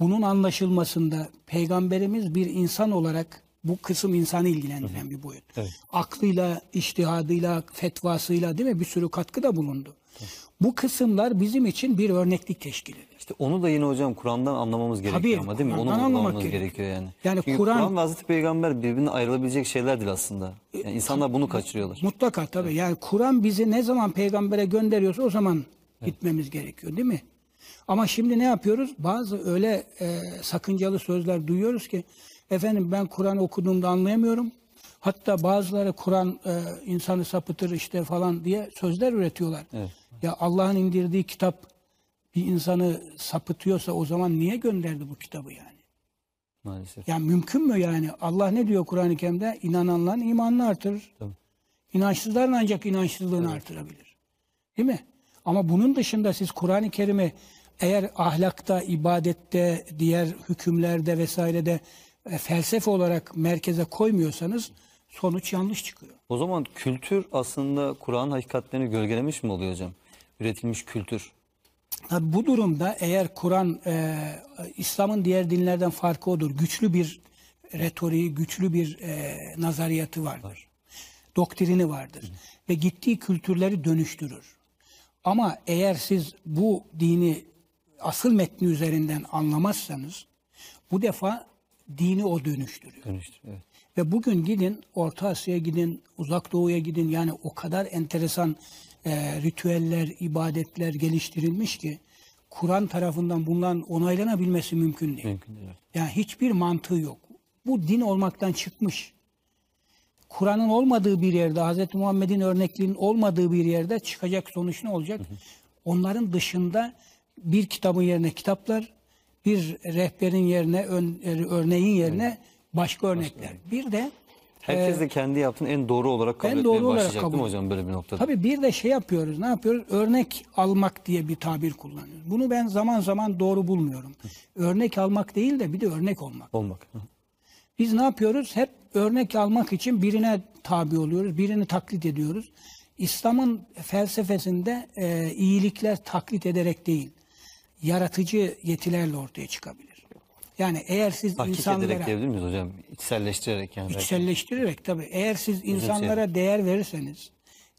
bunun anlaşılmasında peygamberimiz bir insan olarak bu kısım insanı ilgilendiren bir boyut. Aklıyla, iştihadıyla, fetvasıyla değil mi bir sürü katkıda bulundu. Bu kısımlar bizim için bir örneklik teşkil eder. İşte onu da yine hocam Kur'an'dan anlamamız gerekiyor Tabii, ama değil mi? Onu anlamamız gerekiyor. gerekiyor yani. Yani Çünkü Kur'an- Kur'an ve Hazreti Peygamber birbirine ayrılabilecek şeyler değil aslında. Yani insanlar bunu kaçırıyorlar. Mutlaka tabii. Yani Kur'an bizi ne zaman peygambere gönderiyorsa o zaman gitmemiz gerekiyor değil mi? Ama şimdi ne yapıyoruz? Bazı öyle e, sakıncalı sözler duyuyoruz ki efendim ben Kur'an okuduğumda anlayamıyorum. Hatta bazıları Kur'an e, insanı sapıtır işte falan diye sözler üretiyorlar. Evet. Ya Allah'ın indirdiği kitap bir insanı sapıtıyorsa o zaman niye gönderdi bu kitabı yani? Maalesef. Yani mümkün mü yani? Allah ne diyor Kur'an-ı Kerim'de? İnananların imanını artırır. Tabii. İnançsızların ancak inançsızlığını artırabilir. Değil mi? Ama bunun dışında siz Kur'an-ı Kerim'i eğer ahlakta, ibadette, diğer hükümlerde vesairede e, felsefe olarak merkeze koymuyorsanız sonuç yanlış çıkıyor. O zaman kültür aslında Kur'an hakikatlerini gölgelemiş mi oluyor hocam? Üretilmiş kültür. Tabii bu durumda eğer Kur'an e, İslam'ın diğer dinlerden farkı odur. Güçlü bir retoriği, güçlü bir e, nazariyatı vardır. Doktrini vardır. Ve gittiği kültürleri dönüştürür. Ama eğer siz bu dini asıl metni üzerinden anlamazsanız Bu defa dini o dönüştürüyor. Dönüştür. Evet. Ve bugün gidin Orta Asya'ya gidin, Uzak Doğu'ya gidin. Yani o kadar enteresan e, ritüeller, ibadetler geliştirilmiş ki Kur'an tarafından bundan onaylanabilmesi mümkün değil. Mümkün değil. Yani hiçbir mantığı yok. Bu din olmaktan çıkmış. Kur'an'ın olmadığı bir yerde, Hz. Muhammed'in örnekliğinin olmadığı bir yerde çıkacak sonuç ne olacak? Onların dışında bir kitabın yerine kitaplar, bir rehberin yerine, ön- örneğin yerine başka örnekler. Bir de Herkes de kendi yaptığını en doğru olarak kabul en etmeye doğru olarak başlayacak kabul değil mi hocam böyle bir noktada? Tabii bir de şey yapıyoruz. Ne yapıyoruz? Örnek almak diye bir tabir kullanıyoruz. Bunu ben zaman zaman doğru bulmuyorum. Örnek almak değil de bir de örnek olmak. Olmak. Hı. Biz ne yapıyoruz? Hep örnek almak için birine tabi oluyoruz, birini taklit ediyoruz. İslam'ın felsefesinde e, iyilikler taklit ederek değil, yaratıcı yetilerle ortaya çıkabilir. Yani eğer siz Tahkik insanlara ederek diyebilir miyiz hocam? İçselleştirerek yani. içselleştirerek tabii eğer siz insanlara değer verirseniz,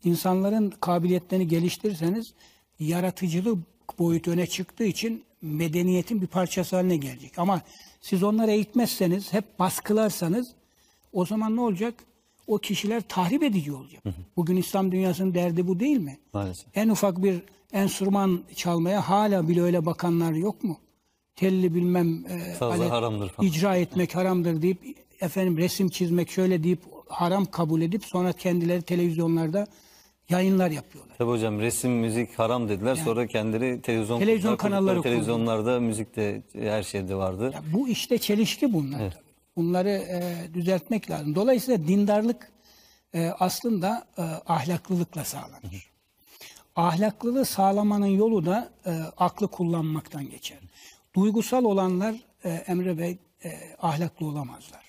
insanların kabiliyetlerini geliştirirseniz yaratıcılık boyutu öne çıktığı için medeniyetin bir parçası haline gelecek. Ama siz onları eğitmezseniz, hep baskılarsanız o zaman ne olacak? O kişiler tahrip edici olacak. Bugün İslam dünyasının derdi bu değil mi? Maalesef. En ufak bir enstrüman çalmaya hala bile öyle bakanlar yok mu? Telli bilmem e, Sazlar haramdır falan. icra etmek haramdır deyip efendim resim çizmek şöyle deyip haram kabul edip sonra kendileri televizyonlarda yayınlar yapıyorlar. Tabii hocam resim, müzik haram dediler. Sonra kendileri televizyon, Televizyon kurdular. kanalları Kurdukları Televizyonlarda müzik de her şeyde vardı. Ya bu işte çelişki bunlar. tabii. Bunları e, düzeltmek lazım. Dolayısıyla dindarlık e, aslında e, ahlaklılıkla sağlanır. Ahlaklılığı sağlamanın yolu da e, aklı kullanmaktan geçer. Duygusal olanlar e, Emre Bey e, ahlaklı olamazlar.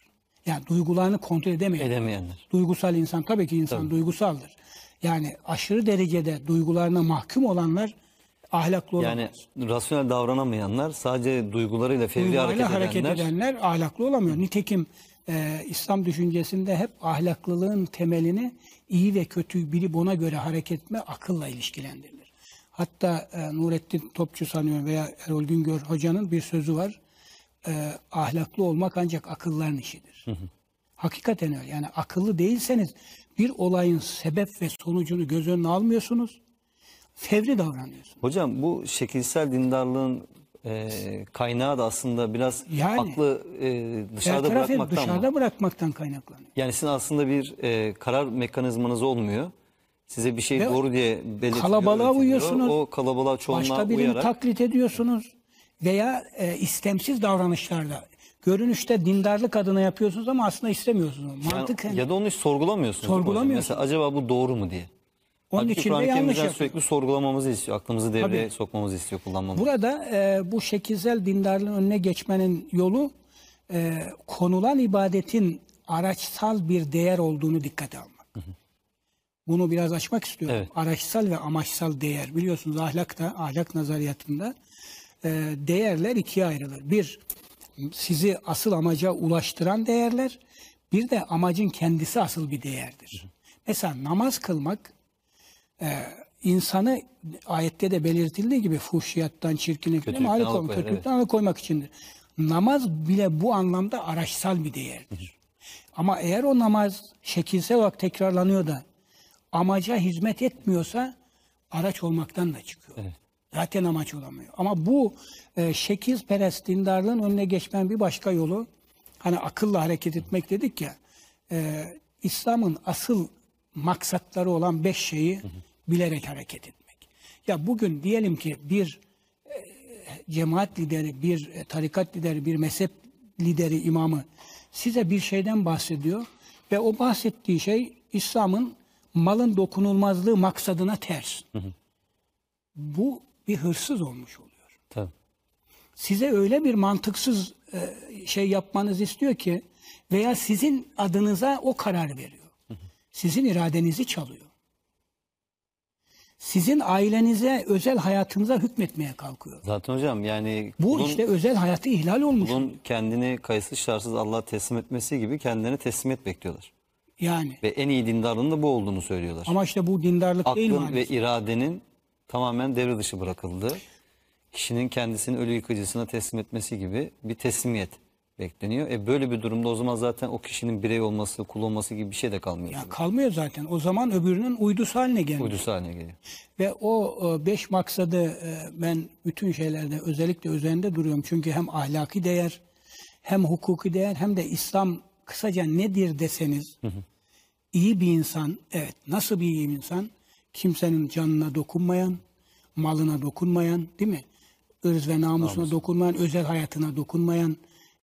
Yani duygularını kontrol edemeyen. Edemeyenler. Duygusal insan tabii ki insan duygusaldır. Yani aşırı derecede duygularına mahkum olanlar ahlaklı olamaz. Yani rasyonel davranamayanlar sadece duygularıyla fevri Duygularıyla hareket, hareket edenler, edenler ahlaklı olamıyor. Nitekim e, İslam düşüncesinde hep ahlaklılığın temelini iyi ve kötüyü bilip ona göre hareket etme akılla ilişkilendirilir. Hatta e, Nurettin Topçu sanıyorum veya Erol Güngör hocanın bir sözü var. E, ahlaklı olmak ancak akılların işidir. Hakikaten öyle. Yani akıllı değilseniz bir olayın sebep ve sonucunu göz önüne almıyorsunuz. Fevri davranıyorsunuz. Hocam bu şekilsel dindarlığın e, kaynağı da aslında biraz Yani. aklı e, dışarıda bırakmaktan mı? dışarıda bırakmaktan kaynaklanıyor. Yani sizin aslında bir e, karar mekanizmanız olmuyor. Size bir şey Ve doğru diye belirtiliyor. kalabalığa uyuyorsunuz. O kalabalığa çoğunluğa Başka birini uyarak. taklit ediyorsunuz veya e, istemsiz davranışlarda. Görünüşte dindarlık adına yapıyorsunuz ama aslında istemiyorsunuz. Yani Mantıken. ya da onu hiç sorgulamıyorsunuz. Sorgulamıyorsunuz. Mesela acaba bu doğru mu diye. Onun Halbuki için de Kur'an-ı yanlış Kerim'den yapıyor. sürekli sorgulamamızı istiyor. Aklımızı devreye Tabii. sokmamızı istiyor, kullanmamızı. Burada e, bu şekilsel dindarlığın önüne geçmenin yolu e, konulan ibadetin araçsal bir değer olduğunu dikkate almak. Bunu biraz açmak istiyorum. Evet. Araçsal ve amaçsal değer. Biliyorsunuz ahlakta, ahlak nazariyatında e, değerler ikiye ayrılır. Bir, sizi asıl amaca ulaştıran değerler. Bir de amacın kendisi asıl bir değerdir. Mesela namaz kılmak insanı ayette de belirtildiği gibi fuhşiyattan, çirkinlikten, alıkoymak, kötülükten alıkoymak içindir. Namaz bile bu anlamda araçsal bir değerdir. Ama eğer o namaz şekilsel olarak tekrarlanıyor da amaca hizmet etmiyorsa araç olmaktan da çıkıyor. Zaten amaç olamıyor. Ama bu e, şekilperest dindarlığın önüne geçmenin bir başka yolu hani akılla hareket etmek dedik ya e, İslam'ın asıl maksatları olan beş şeyi bilerek hareket etmek. Ya bugün diyelim ki bir e, cemaat lideri, bir e, tarikat lideri, bir mezhep lideri, imamı size bir şeyden bahsediyor ve o bahsettiği şey İslam'ın malın dokunulmazlığı maksadına ters. Bu bir hırsız olmuş oluyor. Tabii. Size öyle bir mantıksız e, şey yapmanızı istiyor ki veya sizin adınıza o karar veriyor. Sizin iradenizi çalıyor. Sizin ailenize, özel hayatınıza hükmetmeye kalkıyor. Zaten hocam yani Bu kulun, işte özel hayatı ihlal olmuş. kulun kendini kayıtsız şartsız Allah'a teslim etmesi gibi kendilerine teslimiyet bekliyorlar. Yani. Ve en iyi dindarlığın da bu olduğunu söylüyorlar. Ama işte bu dindarlık değil Aklın ve maalesef. iradenin tamamen devre dışı bırakıldığı, kişinin kendisini ölü yıkıcısına teslim etmesi gibi bir teslimiyet. Bekleniyor. E böyle bir durumda o zaman zaten o kişinin birey olması, kul olması gibi bir şey de kalmıyor. Ya kalmıyor zaten. O zaman öbürünün uydusu haline gelmiş. Uydusu haline geliyor. Ve o e, beş maksadı e, ben bütün şeylerde özellikle üzerinde duruyorum. Çünkü hem ahlaki değer, hem hukuki değer, hem de İslam kısaca nedir deseniz, iyi bir insan, evet nasıl bir iyi bir insan? Kimsenin canına dokunmayan, malına dokunmayan, değil mi? Irz ve namusuna dokunmayan, özel hayatına dokunmayan,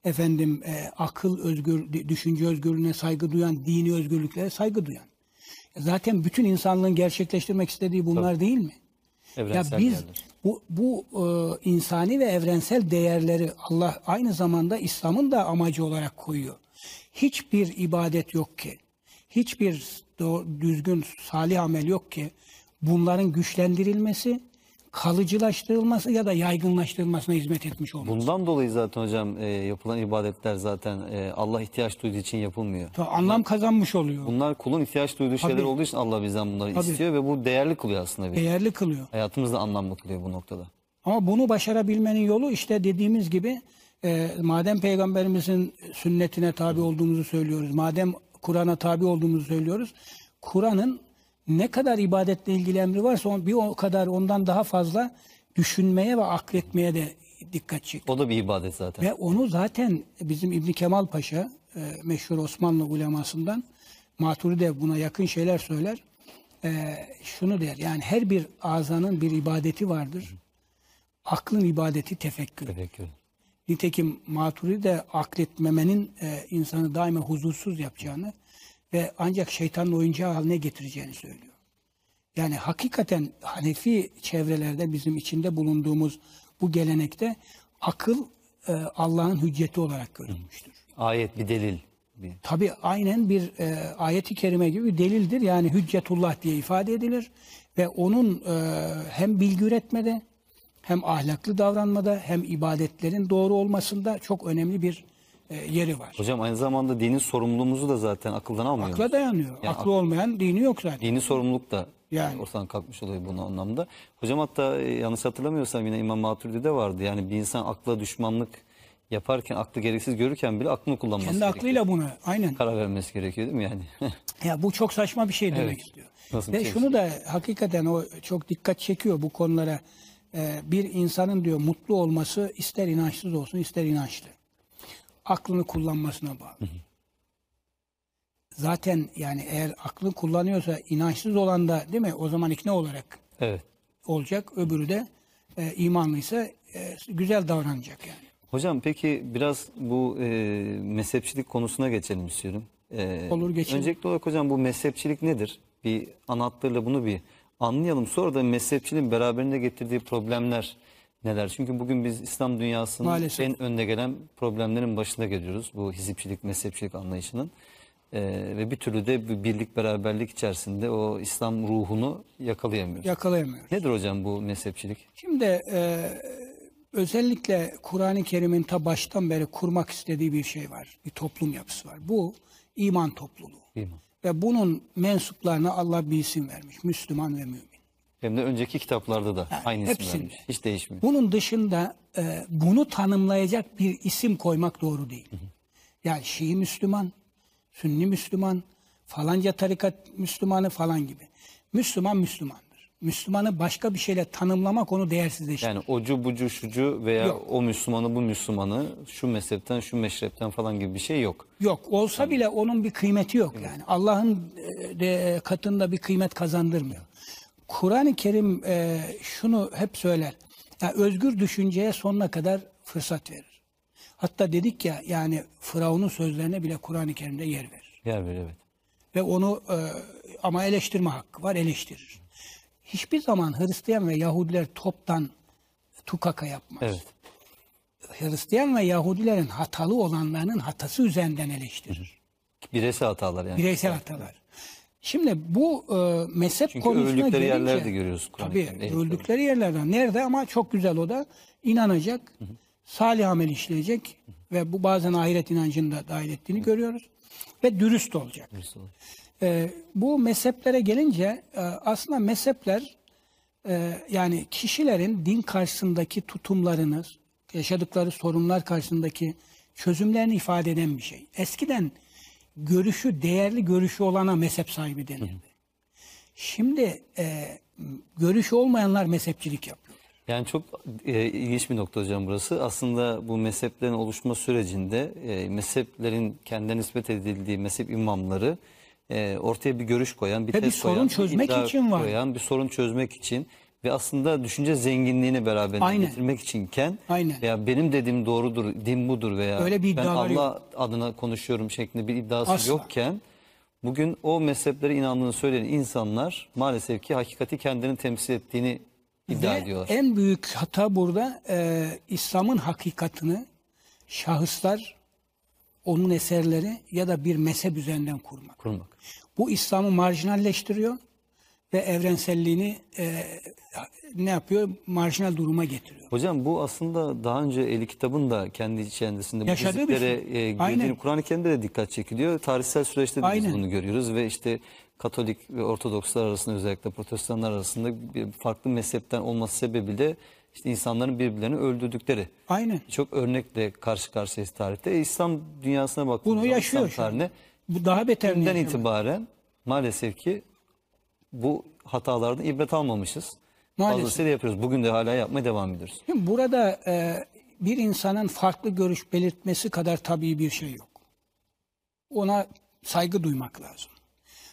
efendim e, akıl özgür, düşünce özgürlüğüne saygı duyan, dini özgürlüklere saygı duyan. Zaten bütün insanlığın gerçekleştirmek istediği bunlar değil mi? Ya Evrensel biz değerler. bu, bu e, insani ve evrensel değerleri Allah aynı zamanda İslam'ın da amacı olarak koyuyor. Hiçbir ibadet yok ki, hiçbir doğ- düzgün salih amel yok ki bunların güçlendirilmesi, kalıcılaştırılması ya da yaygınlaştırılmasına hizmet etmiş olması. Bundan dolayı zaten hocam e, yapılan ibadetler zaten e, Allah ihtiyaç duyduğu için yapılmıyor. Ta- Anlam kazanmış oluyor. Bunlar kulun ihtiyaç duyduğu şeyler Tabii. olduğu için Allah bizden bunları Tabii. istiyor ve bu değerli kılıyor aslında bizi. Değerli kılıyor. Hayatımızda anlamlı kılıyor bu noktada. Ama bunu başarabilmenin yolu işte dediğimiz gibi e, madem peygamberimizin sünnetine tabi olduğumuzu söylüyoruz, madem Kur'an'a tabi olduğumuzu söylüyoruz, Kur'an'ın ne kadar ibadetle ilgili emri varsa on- bir o kadar ondan daha fazla düşünmeye ve akletmeye de dikkat çek. O da bir ibadet zaten. Ve onu zaten bizim İbni Kemal Paşa, e, meşhur Osmanlı ulemasından, Maturi de buna yakın şeyler söyler. E, şunu der, yani her bir azanın bir ibadeti vardır. Aklın ibadeti tefekkür. Teşekkür Nitekim Maturi de akletmemenin e, insanı daima huzursuz yapacağını ve ancak şeytanın oyuncağı haline getireceğini söylüyor. Yani hakikaten Hanefi çevrelerde bizim içinde bulunduğumuz bu gelenekte akıl e, Allah'ın hücceti olarak görülmüştür. Ayet bir delil. Bir. Tabi aynen bir e, ayeti kerime gibi bir delildir. Yani hüccetullah diye ifade edilir ve onun e, hem bilgi üretmede hem ahlaklı davranmada hem ibadetlerin doğru olmasında çok önemli bir e, yeri var. Hocam aynı zamanda dinin sorumluluğumuzu da zaten akıldan almıyor. Akla dayanıyor. Yani Aklı olmayan dini yok zaten. Dini sorumluluk da Yani. ortadan kalkmış oluyor bu anlamda. Hocam hatta e, yanlış hatırlamıyorsam yine İmam Maturidi'de vardı. Yani bir insan akla düşmanlık yaparken, aklı gereksiz görürken bile aklını kullanması Kendi gerekiyor. aklıyla bunu aynen. Karar vermesi gerekiyor değil mi yani? Ya bu çok saçma bir şey demek Evet. istiyor. Nasıl Ve şey? şunu da hakikaten o çok dikkat çekiyor bu konulara. Ee, bir insanın diyor mutlu olması ister inançsız olsun ister inançlı. Aklını kullanmasına bağlı. Zaten yani eğer aklını kullanıyorsa inançsız olan da değil mi o zaman ikna olarak evet. olacak. Öbürü de e, imanlıysa e, güzel davranacak yani. Hocam peki biraz bu e, mezhepçilik konusuna geçelim istiyorum. E, Olur, geçelim. Öncelikli olarak hocam bu mezhepçilik nedir? Bir anahtarla bunu bir anlayalım. Sonra da mezhepçiliğin beraberinde getirdiği problemler neler? Çünkü bugün biz İslam dünyasının Maalesef. en önde gelen problemlerin başında geliyoruz. Bu hizipçilik, mezhepçilik anlayışının. E, ve bir türlü de bir birlik beraberlik içerisinde o İslam ruhunu yakalayamıyoruz. Yakalayamıyor. Nedir hocam bu mezhepçilik? Şimdi e, özellikle Kur'an-ı Kerim'in ta baştan beri kurmak istediği bir şey var. Bir toplum yapısı var. Bu iman topluluğu. İman. Ve bunun mensuplarına Allah bir isim vermiş. Müslüman ve mümin. Hem de önceki kitaplarda da aynı isim hepsinde. vermiş. Hiç değişmiyor. Bunun dışında e, bunu tanımlayacak bir isim koymak doğru değil. Yani Şii Müslüman, Sünni Müslüman, falanca tarikat Müslümanı falan gibi. Müslüman Müslümandır. Müslümanı başka bir şeyle tanımlamak onu değersizleştirir. Yani ocu bucu şucu veya Yok. o Müslümanı bu Müslümanı şu mezhepten şu meşrepten falan gibi bir şey yok. Yok olsa bile onun bir kıymeti yok yani. Allah'ın e, katında bir kıymet kazandırmıyor. Kur'an-ı Kerim e, şunu hep söyler. Ya özgür düşünceye sonuna kadar fırsat verir. Hatta dedik ya yani Firavun'un sözlerine bile Kur'an-ı Kerim'de yer verir. Yer ver evet. Ve onu e, ama eleştirme hakkı var eleştirir. Hiçbir zaman Hristiyan ve Yahudiler toptan tukaka yapmaz. Evet. Hristiyan ve Yahudilerin hatalı olanlarının hatası üzerinden eleştirir. Bireysel hatalar yani. Bireysel hatalar. Şimdi bu e, mezhep Çünkü konusuna öldükleri gelince, yerlerde görüyoruz Tabii öldükleri yerlerden. Nerede? Ama çok güzel o da. İnanacak, salih amel işleyecek ve bu bazen ahiret inancını da dahil ettiğini görüyoruz ve dürüst olacak. E, bu mezheplere gelince e, aslında mezhepler e, yani kişilerin din karşısındaki tutumlarını, yaşadıkları sorunlar karşısındaki çözümlerini ifade eden bir şey. Eskiden görüşü, değerli görüşü olana mezhep sahibi denirdi. Şimdi e, görüşü olmayanlar mezhepçilik yapıyor. Yani çok e, ilginç bir nokta hocam burası. Aslında bu mezheplerin oluşma sürecinde e, mezheplerin kendine nispet edildiği mezhep imamları e, ortaya bir görüş koyan, bir Ve bir tez koyan, sorun çözmek iddia için var. koyan, bir sorun çözmek için ve aslında düşünce zenginliğini beraber Aynen. getirmek içinken Aynen. veya benim dediğim doğrudur, din budur veya Öyle bir ben Allah adına konuşuyorum şeklinde bir iddiası Asla. yokken bugün o mezheplere inandığını söyleyen insanlar maalesef ki hakikati kendini temsil ettiğini iddia Ve ediyorlar. en büyük hata burada e, İslam'ın hakikatini şahıslar, onun eserleri ya da bir mezhep üzerinden kurmak. Kurmak. Bu İslam'ı marjinalleştiriyor ve evrenselliğini e, ne yapıyor? Marjinal duruma getiriyor. Hocam bu aslında daha önce Eli Kitab'ın da kendi içerisinde bu Yaşadığı fiziklere şey. e, girdiğini Kur'an-ı Kerim'de de dikkat çekiliyor. Tarihsel süreçte de biz bunu görüyoruz ve işte Katolik ve Ortodokslar arasında özellikle Protestanlar arasında bir farklı mezhepten olması sebebiyle işte insanların birbirlerini öldürdükleri Aynen. çok örnekle karşı karşıyayız tarihte. E, İslam dünyasına baktığımız Bunu yaşıyor İslam tarihine Bu daha beter itibaren maalesef ki bu hatalardan ibret almamışız. Maalesef. Fazlasıyla yapıyoruz. Bugün de hala yapmaya devam ediyoruz. Şimdi burada e, bir insanın farklı görüş belirtmesi kadar tabii bir şey yok. Ona saygı duymak lazım.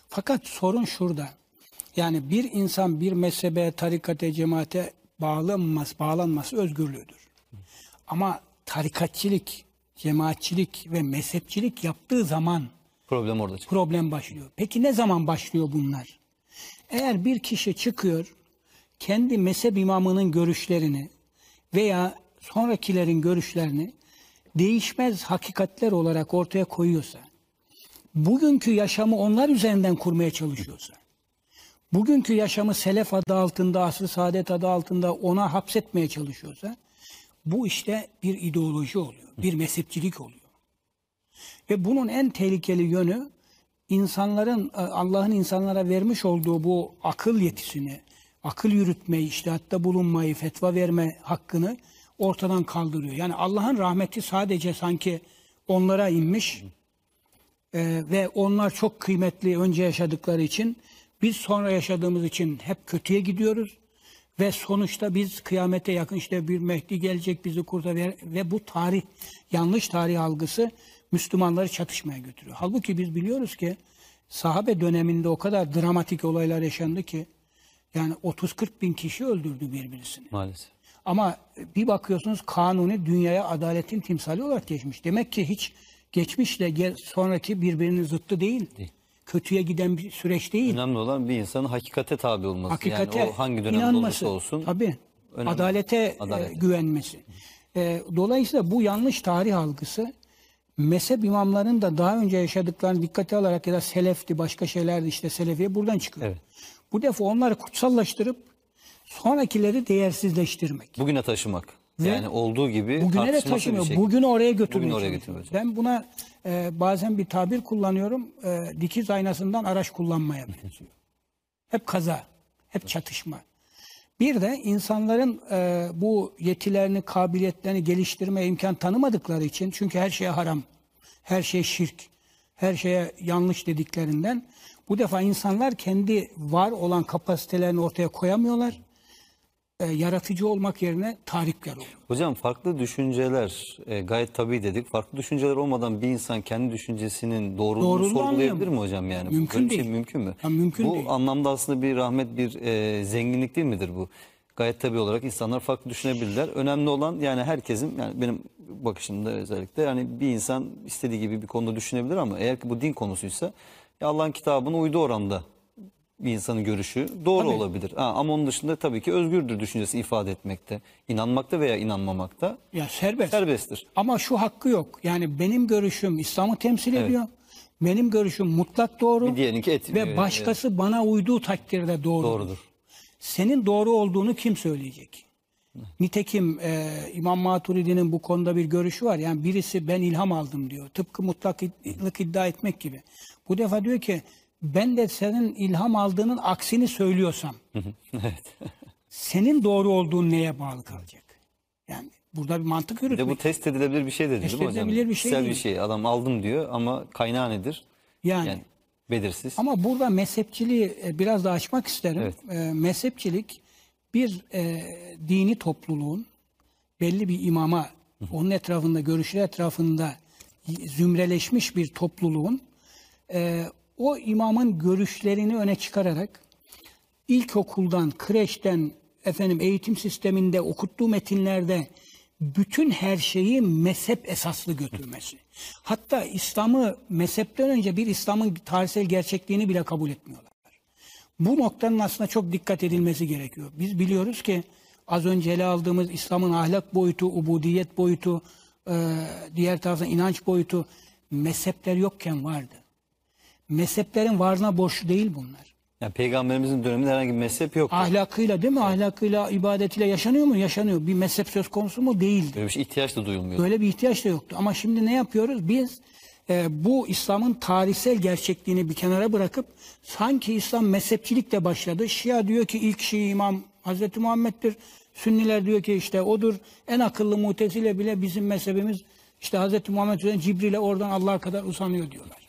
Fakat sorun şurada. Yani bir insan bir mezhebe, tarikate, cemaate bağlanması, bağlanması özgürlüğüdür. Ama tarikatçilik, cemaatçilik ve mezhepçilik yaptığı zaman Problem orada çıkıyor. problem başlıyor. Peki ne zaman başlıyor bunlar? Eğer bir kişi çıkıyor, kendi mezhep imamının görüşlerini veya sonrakilerin görüşlerini değişmez hakikatler olarak ortaya koyuyorsa, bugünkü yaşamı onlar üzerinden kurmaya çalışıyorsa, bugünkü yaşamı selef adı altında, asr-ı saadet adı altında ona hapsetmeye çalışıyorsa, bu işte bir ideoloji oluyor, bir mezhepçilik oluyor. Ve bunun en tehlikeli yönü insanların Allah'ın insanlara vermiş olduğu bu akıl yetisini, akıl yürütmeyi, iştihatta bulunmayı, fetva verme hakkını ortadan kaldırıyor. Yani Allah'ın rahmeti sadece sanki onlara inmiş e, ve onlar çok kıymetli önce yaşadıkları için biz sonra yaşadığımız için hep kötüye gidiyoruz ve sonuçta biz kıyamete yakın işte bir Mehdi gelecek bizi kurtarır ve bu tarih yanlış tarih algısı Müslümanları çatışmaya götürüyor. Halbuki biz biliyoruz ki sahabe döneminde o kadar dramatik olaylar yaşandı ki yani 30-40 bin kişi öldürdü birbirisini. Maalesef. Ama bir bakıyorsunuz kanuni dünyaya adaletin timsali olarak geçmiş. Demek ki hiç geçmişle sonraki birbirinin zıttı değil. Kötüye giden bir süreç değil. Önemli olan bir insanın hakikate tabi olması. Hakikate yani o hangi dönemde inanması. olursa olsun. Tabii. önemli. Adalete, e, Adalete. güvenmesi. E, dolayısıyla bu yanlış tarih algısı mezhep imamlarının da daha önce yaşadıklarını dikkate alarak ya da selefti başka şeylerdi işte selefiye buradan çıkıyor. Evet. Bu defa onları kutsallaştırıp sonrakileri değersizleştirmek. Bugüne taşımak. Ve yani olduğu gibi Bugüne de taşımıyor. şey. Bugünü oraya götürmeye Bugünü oraya götürmeye Ben buna e, bazen bir tabir kullanıyorum. E, dikiz aynasından araç kullanmaya benziyor. Hep kaza, hep çatışma. Bir de insanların e, bu yetilerini, kabiliyetlerini geliştirmeye imkan tanımadıkları için çünkü her şeye haram, her şey şirk, her şeye yanlış dediklerinden bu defa insanlar kendi var olan kapasitelerini ortaya koyamıyorlar. E, yaratıcı olmak yerine tahripkar oluyor. Hocam farklı düşünceler e, gayet tabii dedik. Farklı düşünceler olmadan bir insan kendi düşüncesinin doğruluğunu Doğruluğunu sorgulayabilir mi hocam yani? Mümkün böyle şey değil. mümkün mü? Ya mümkün bu değil. anlamda aslında bir rahmet, bir e, zenginlik değil midir bu? Gayet tabii olarak insanlar farklı düşünebilirler. Önemli olan yani herkesin yani benim bakışımda özellikle yani bir insan istediği gibi bir konuda düşünebilir ama eğer ki bu din konusuysa Allah'ın kitabına uyduğu oranda bir insanın görüşü doğru Tabii. olabilir. Ha, ama onun dışında tabii ki özgürdür düşüncesi ifade etmekte, inanmakta veya inanmamakta Ya serbest. serbesttir. Ama şu hakkı yok. Yani benim görüşüm İslam'ı temsil ediyor. Benim görüşüm mutlak doğru. Bir diğerininki etmiyor. Ve başkası bana uyduğu takdirde doğru. Doğrudur. Senin doğru olduğunu kim söyleyecek? Nitekim e, İmam Maturidi'nin bu konuda bir görüşü var. Yani birisi ben ilham aldım diyor. Tıpkı mutlaklık iddia etmek gibi. Bu defa diyor ki ben de senin ilham aldığının aksini söylüyorsam evet. senin doğru olduğun neye bağlı kalacak? Yani Burada bir mantık Bir de yürütmek. bu test edilebilir bir şey dedi Test değil mi hocam? edilebilir bir şey Kişisel bir değil. şey. Adam aldım diyor ama kaynağı nedir? yani. Yani belirsiz. Ama burada mezhepçiliği e, biraz daha açmak isterim. Evet. E, mezhepçilik bir e, dini topluluğun belli bir imama, onun etrafında, görüşler etrafında zümreleşmiş bir topluluğun e, o imamın görüşlerini öne çıkararak ilkokuldan, kreşten, efendim eğitim sisteminde okuttuğu metinlerde bütün her şeyi mezhep esaslı götürmesi. Hatta İslam'ı mezhepten önce bir İslam'ın tarihsel gerçekliğini bile kabul etmiyorlar. Bu noktanın aslında çok dikkat edilmesi gerekiyor. Biz biliyoruz ki az önce ele aldığımız İslam'ın ahlak boyutu, ubudiyet boyutu, e, diğer taraftan inanç boyutu mezhepler yokken vardı. Mezheplerin varlığına borçlu değil bunlar. Yani peygamberimizin döneminde herhangi bir mezhep yok. Ahlakıyla değil mi? Ahlakıyla, ibadetiyle yaşanıyor mu? Yaşanıyor. Bir mezhep söz konusu mu? Değildi. Böyle bir şey ihtiyaç da duyulmuyor. Böyle bir ihtiyaç da yoktu. Ama şimdi ne yapıyoruz? Biz e, bu İslam'ın tarihsel gerçekliğini bir kenara bırakıp sanki İslam mezhepçilikle başladı. Şia diyor ki ilk Şii imam Hazreti Muhammed'dir. Sünniler diyor ki işte odur. En akıllı mutezile bile bizim mezhebimiz işte Hazreti Muhammed üzerinden Cibril'e oradan Allah'a kadar uzanıyor diyorlar.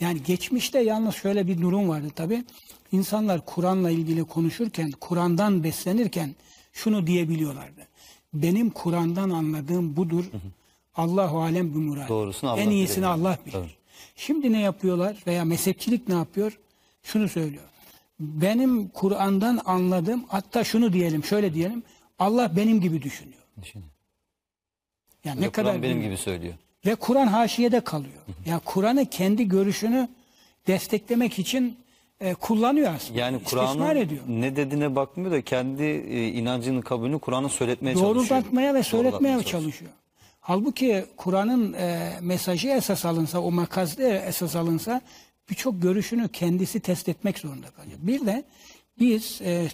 Yani geçmişte yalnız şöyle bir durum vardı tabi. İnsanlar Kur'an'la ilgili konuşurken, Kur'an'dan beslenirken şunu diyebiliyorlardı. Benim Kur'an'dan anladığım budur. Allahu alem bi murad. Doğrusunu Allah En iyisini bilir. Allah bilir. Tabii. Şimdi ne yapıyorlar veya mezhepçilik ne yapıyor? Şunu söylüyor. Benim Kur'an'dan anladığım hatta şunu diyelim, şöyle diyelim. Allah benim gibi düşünüyor. Düşünün. Yani Ve ne kadar benim gibi söylüyor. Ve Kur'an haşiyede kalıyor. Yani Kur'an'ı kendi görüşünü desteklemek için e, kullanıyor aslında. Yani Kur'an'ın ne dediğine bakmıyor da kendi e, inancının kabulünü Kur'an'ı söyletmeye çalışıyor. Doğrultmaya ve söyletmeye Doğrulatmaya çalışıyor. Halbuki Kur'an'ın e, mesajı esas alınsa, o makazda esas alınsa birçok görüşünü kendisi test etmek zorunda kalıyor. Bir de biz e,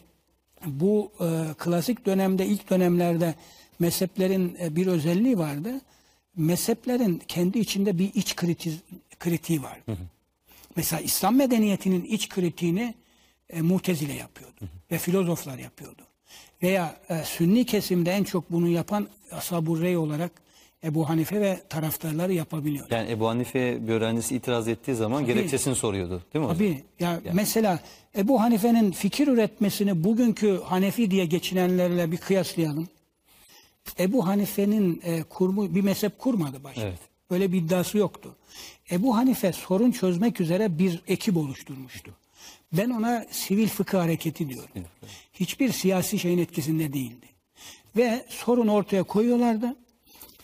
bu e, klasik dönemde, ilk dönemlerde mezheplerin e, bir özelliği vardı. Mezheplerin kendi içinde bir iç kritiz, kritiği vardı. Mesela İslam medeniyetinin iç kritiğini e, Mutezile yapıyordu ve filozoflar yapıyordu. Veya e, Sünni kesimde en çok bunu yapan Ashab-ı Rey olarak Ebu Hanife ve taraftarları yapabiliyor. Yani Ebu Hanife bir öğrencisi itiraz ettiği zaman gerekçesini soruyordu. Değil mi hocam? Tabii ya mesela Ebu Hanife'nin fikir üretmesini bugünkü Hanefi diye geçinenlerle bir kıyaslayalım. Ebu Hanife'nin e, kurmu bir mezhep kurmadı başta. Evet. Öyle bir iddiası yoktu. Ebu Hanife sorun çözmek üzere bir ekip oluşturmuştu. Ben ona sivil fıkıh hareketi diyorum. Hiçbir siyasi şeyin etkisinde değildi. Ve sorun ortaya koyuyorlardı,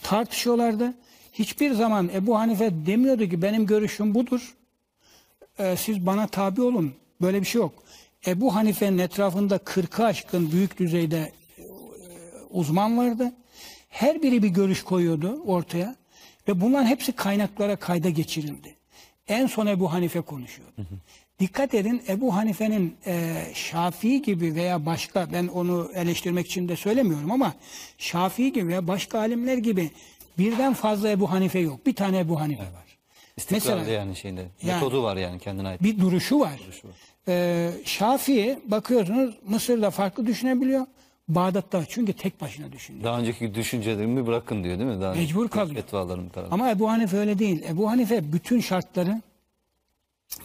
tartışıyorlardı. Hiçbir zaman Ebu Hanife demiyordu ki benim görüşüm budur, e, siz bana tabi olun. Böyle bir şey yok. Ebu Hanife'nin etrafında 40'ı aşkın büyük düzeyde uzman vardı. Her biri bir görüş koyuyordu ortaya ve bunların hepsi kaynaklara kayda geçirildi. En son Ebu Hanife konuşuyordu. Dikkat edin Ebu Hanife'nin e, Şafii gibi veya başka ben onu eleştirmek için de söylemiyorum ama Şafii gibi veya başka alimler gibi birden fazla Ebu Hanife yok. Bir tane Ebu Hanife var. İstikrarlı Mesela- yani şeyinde. Yani- Metodu var yani kendine ait. bir duruşu var. Ee, Şafii bakıyorsunuz Mısır'da farklı düşünebiliyor. Bağdat'ta çünkü tek başına düşünüyor. Daha önceki düşüncelerimi bırakın diyor değil mi? Daha Mecbur kalıyor. Fetvalarım tarafı. Ama Ebu Hanife öyle değil. Ebu Hanife bütün şartları,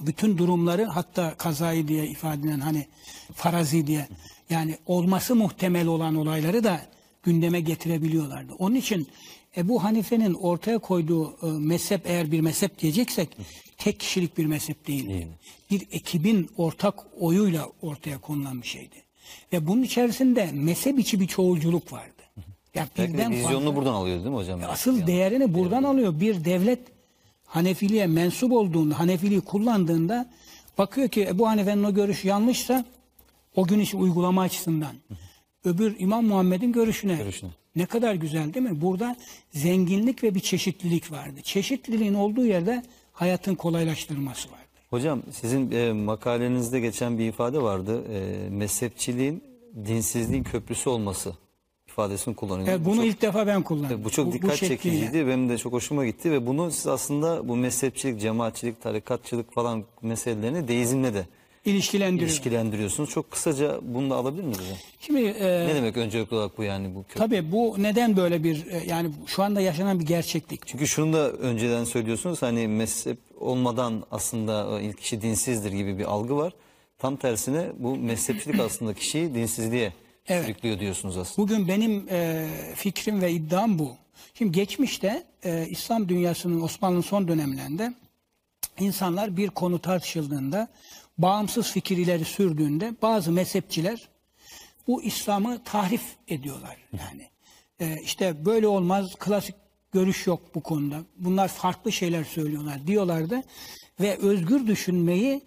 bütün durumları hatta kazayı diye ifade edilen hani farazi diye yani olması muhtemel olan olayları da gündeme getirebiliyorlardı. Onun için Ebu Hanife'nin ortaya koyduğu e, mezhep eğer bir mezhep diyeceksek tek kişilik bir mezhep değildi. Bir ekibin ortak oyuyla ortaya konulan bir şeydi. Ve bunun içerisinde mezhep içi bir çoğulculuk vardı. Ya birden vizyonunu fazla- buradan alıyor değil mi hocam? Asıl değerini buradan alıyor. Bir devlet Hanefiliğe mensup olduğunda, Hanefiliği kullandığında bakıyor ki Ebu Hanife'nin o görüşü yanlışsa o gün için uygulama açısından öbür İmam Muhammed'in görüşüne. Görüşüne. Ne kadar güzel değil mi? Burada zenginlik ve bir çeşitlilik vardı. Çeşitliliğin olduğu yerde hayatın kolaylaştırılması vardı. Hocam sizin e, makalenizde geçen bir ifade vardı. E, mezhepçiliğin dinsizliğin köprüsü olması ifadesini kullanıyor. E, Bu bunu çok- ilk defa ben kullandım. Bu çok dikkat şekliyle. çekiciydi. Benim de çok hoşuma gitti ve bunu siz aslında bu mezhepçilik, cemaatçilik, tarikatçılık falan meselelerini deizmle de ilişkilendiriyor. ilişkilendiriyorsunuz. Çok kısaca bunu da alabilir miyiz? Şimdi e, Ne demek öncelikli olarak bu yani bu köprü? tabii bu neden böyle bir e, yani şu anda yaşanan bir gerçeklik. Çünkü şunu da önceden söylüyorsunuz hani mezhep olmadan aslında ilk kişi dinsizdir gibi bir algı var. Tam tersine bu mezhepçilik aslında kişiyi dinsizliğe Evet. sürüklüyor diyorsunuz aslında. Bugün benim e, fikrim ve iddiam bu. Şimdi geçmişte e, İslam dünyasının Osmanlı'nın son dönemlerinde insanlar bir konu tartışıldığında bağımsız fikir ileri sürdüğünde bazı mezhepçiler bu İslam'ı tahrif ediyorlar. Yani e, işte böyle olmaz klasik görüş yok bu konuda. Bunlar farklı şeyler söylüyorlar diyorlardı ve özgür düşünmeyi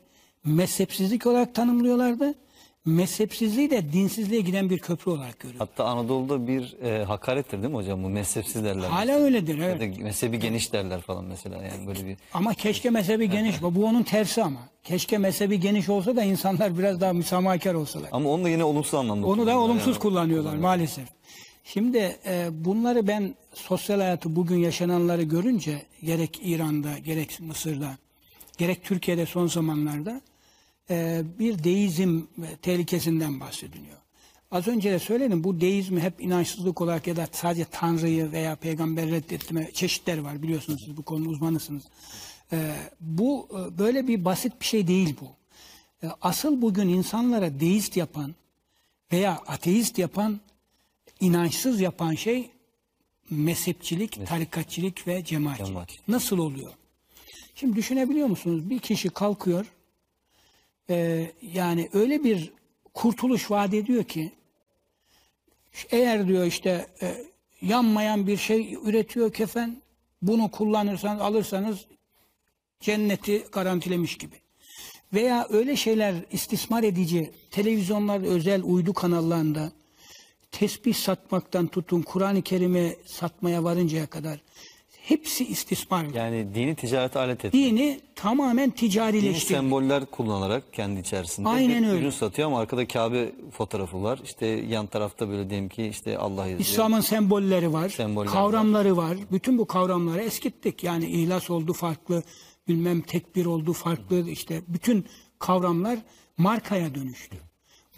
mezhepsizlik olarak tanımlıyorlardı. Mezhepsizliği de dinsizliğe giden bir köprü olarak görüyorlar. Hatta Anadolu'da bir e, hakarettir değil mi hocam bu mezhepsiz derler. Hala mesela. öyledir Ya evet. da mezhebi geniş derler falan mesela yani böyle bir Ama keşke mezhebi geniş. Bu onun tersi ama. Keşke mezhebi geniş olsa da insanlar biraz daha müsamahakar olsalar. ama onu da yine olumsuz anlamda Onu da olumsuz yani. kullanıyorlar maalesef. Şimdi e, bunları ben sosyal hayatı bugün yaşananları görünce gerek İran'da gerek Mısır'da gerek Türkiye'de son zamanlarda e, bir deizm tehlikesinden bahsediliyor. Az önce de söyledim bu deizmi hep inançsızlık olarak ya da sadece Tanrı'yı veya peygamberi reddetme çeşitleri var biliyorsunuz siz bu konunun uzmanısınız. E, bu e, böyle bir basit bir şey değil bu. E, asıl bugün insanlara deist yapan veya ateist yapan, inançsız yapan şey mezhepçilik, tarikatçilik ve cemaatçilik. Cemaatçilik. Nasıl oluyor? Şimdi düşünebiliyor musunuz? Bir kişi kalkıyor, e, yani öyle bir kurtuluş vaat ediyor ki, eğer diyor işte e, yanmayan bir şey üretiyor kefen, bunu kullanırsanız, alırsanız cenneti garantilemiş gibi. Veya öyle şeyler istismar edici, televizyonlarda özel uydu kanallarında tesbih satmaktan tutun Kur'an-ı Kerim'i satmaya varıncaya kadar hepsi istismar. Yani dini ticarete alet etmek. Dini tamamen Dini ticarileştirdi. semboller kullanarak kendi içerisinde Aynen bir öyle. ürün satıyor ama arkada Kabe fotoğrafı var. İşte yan tarafta böyle diyelim ki işte Allah yazıyor. İslam'ın sembolleri var, Semboller kavramları var. Bütün bu kavramları eskittik. Yani ihlas oldu farklı, bilmem tekbir oldu farklı. işte bütün kavramlar markaya dönüştü.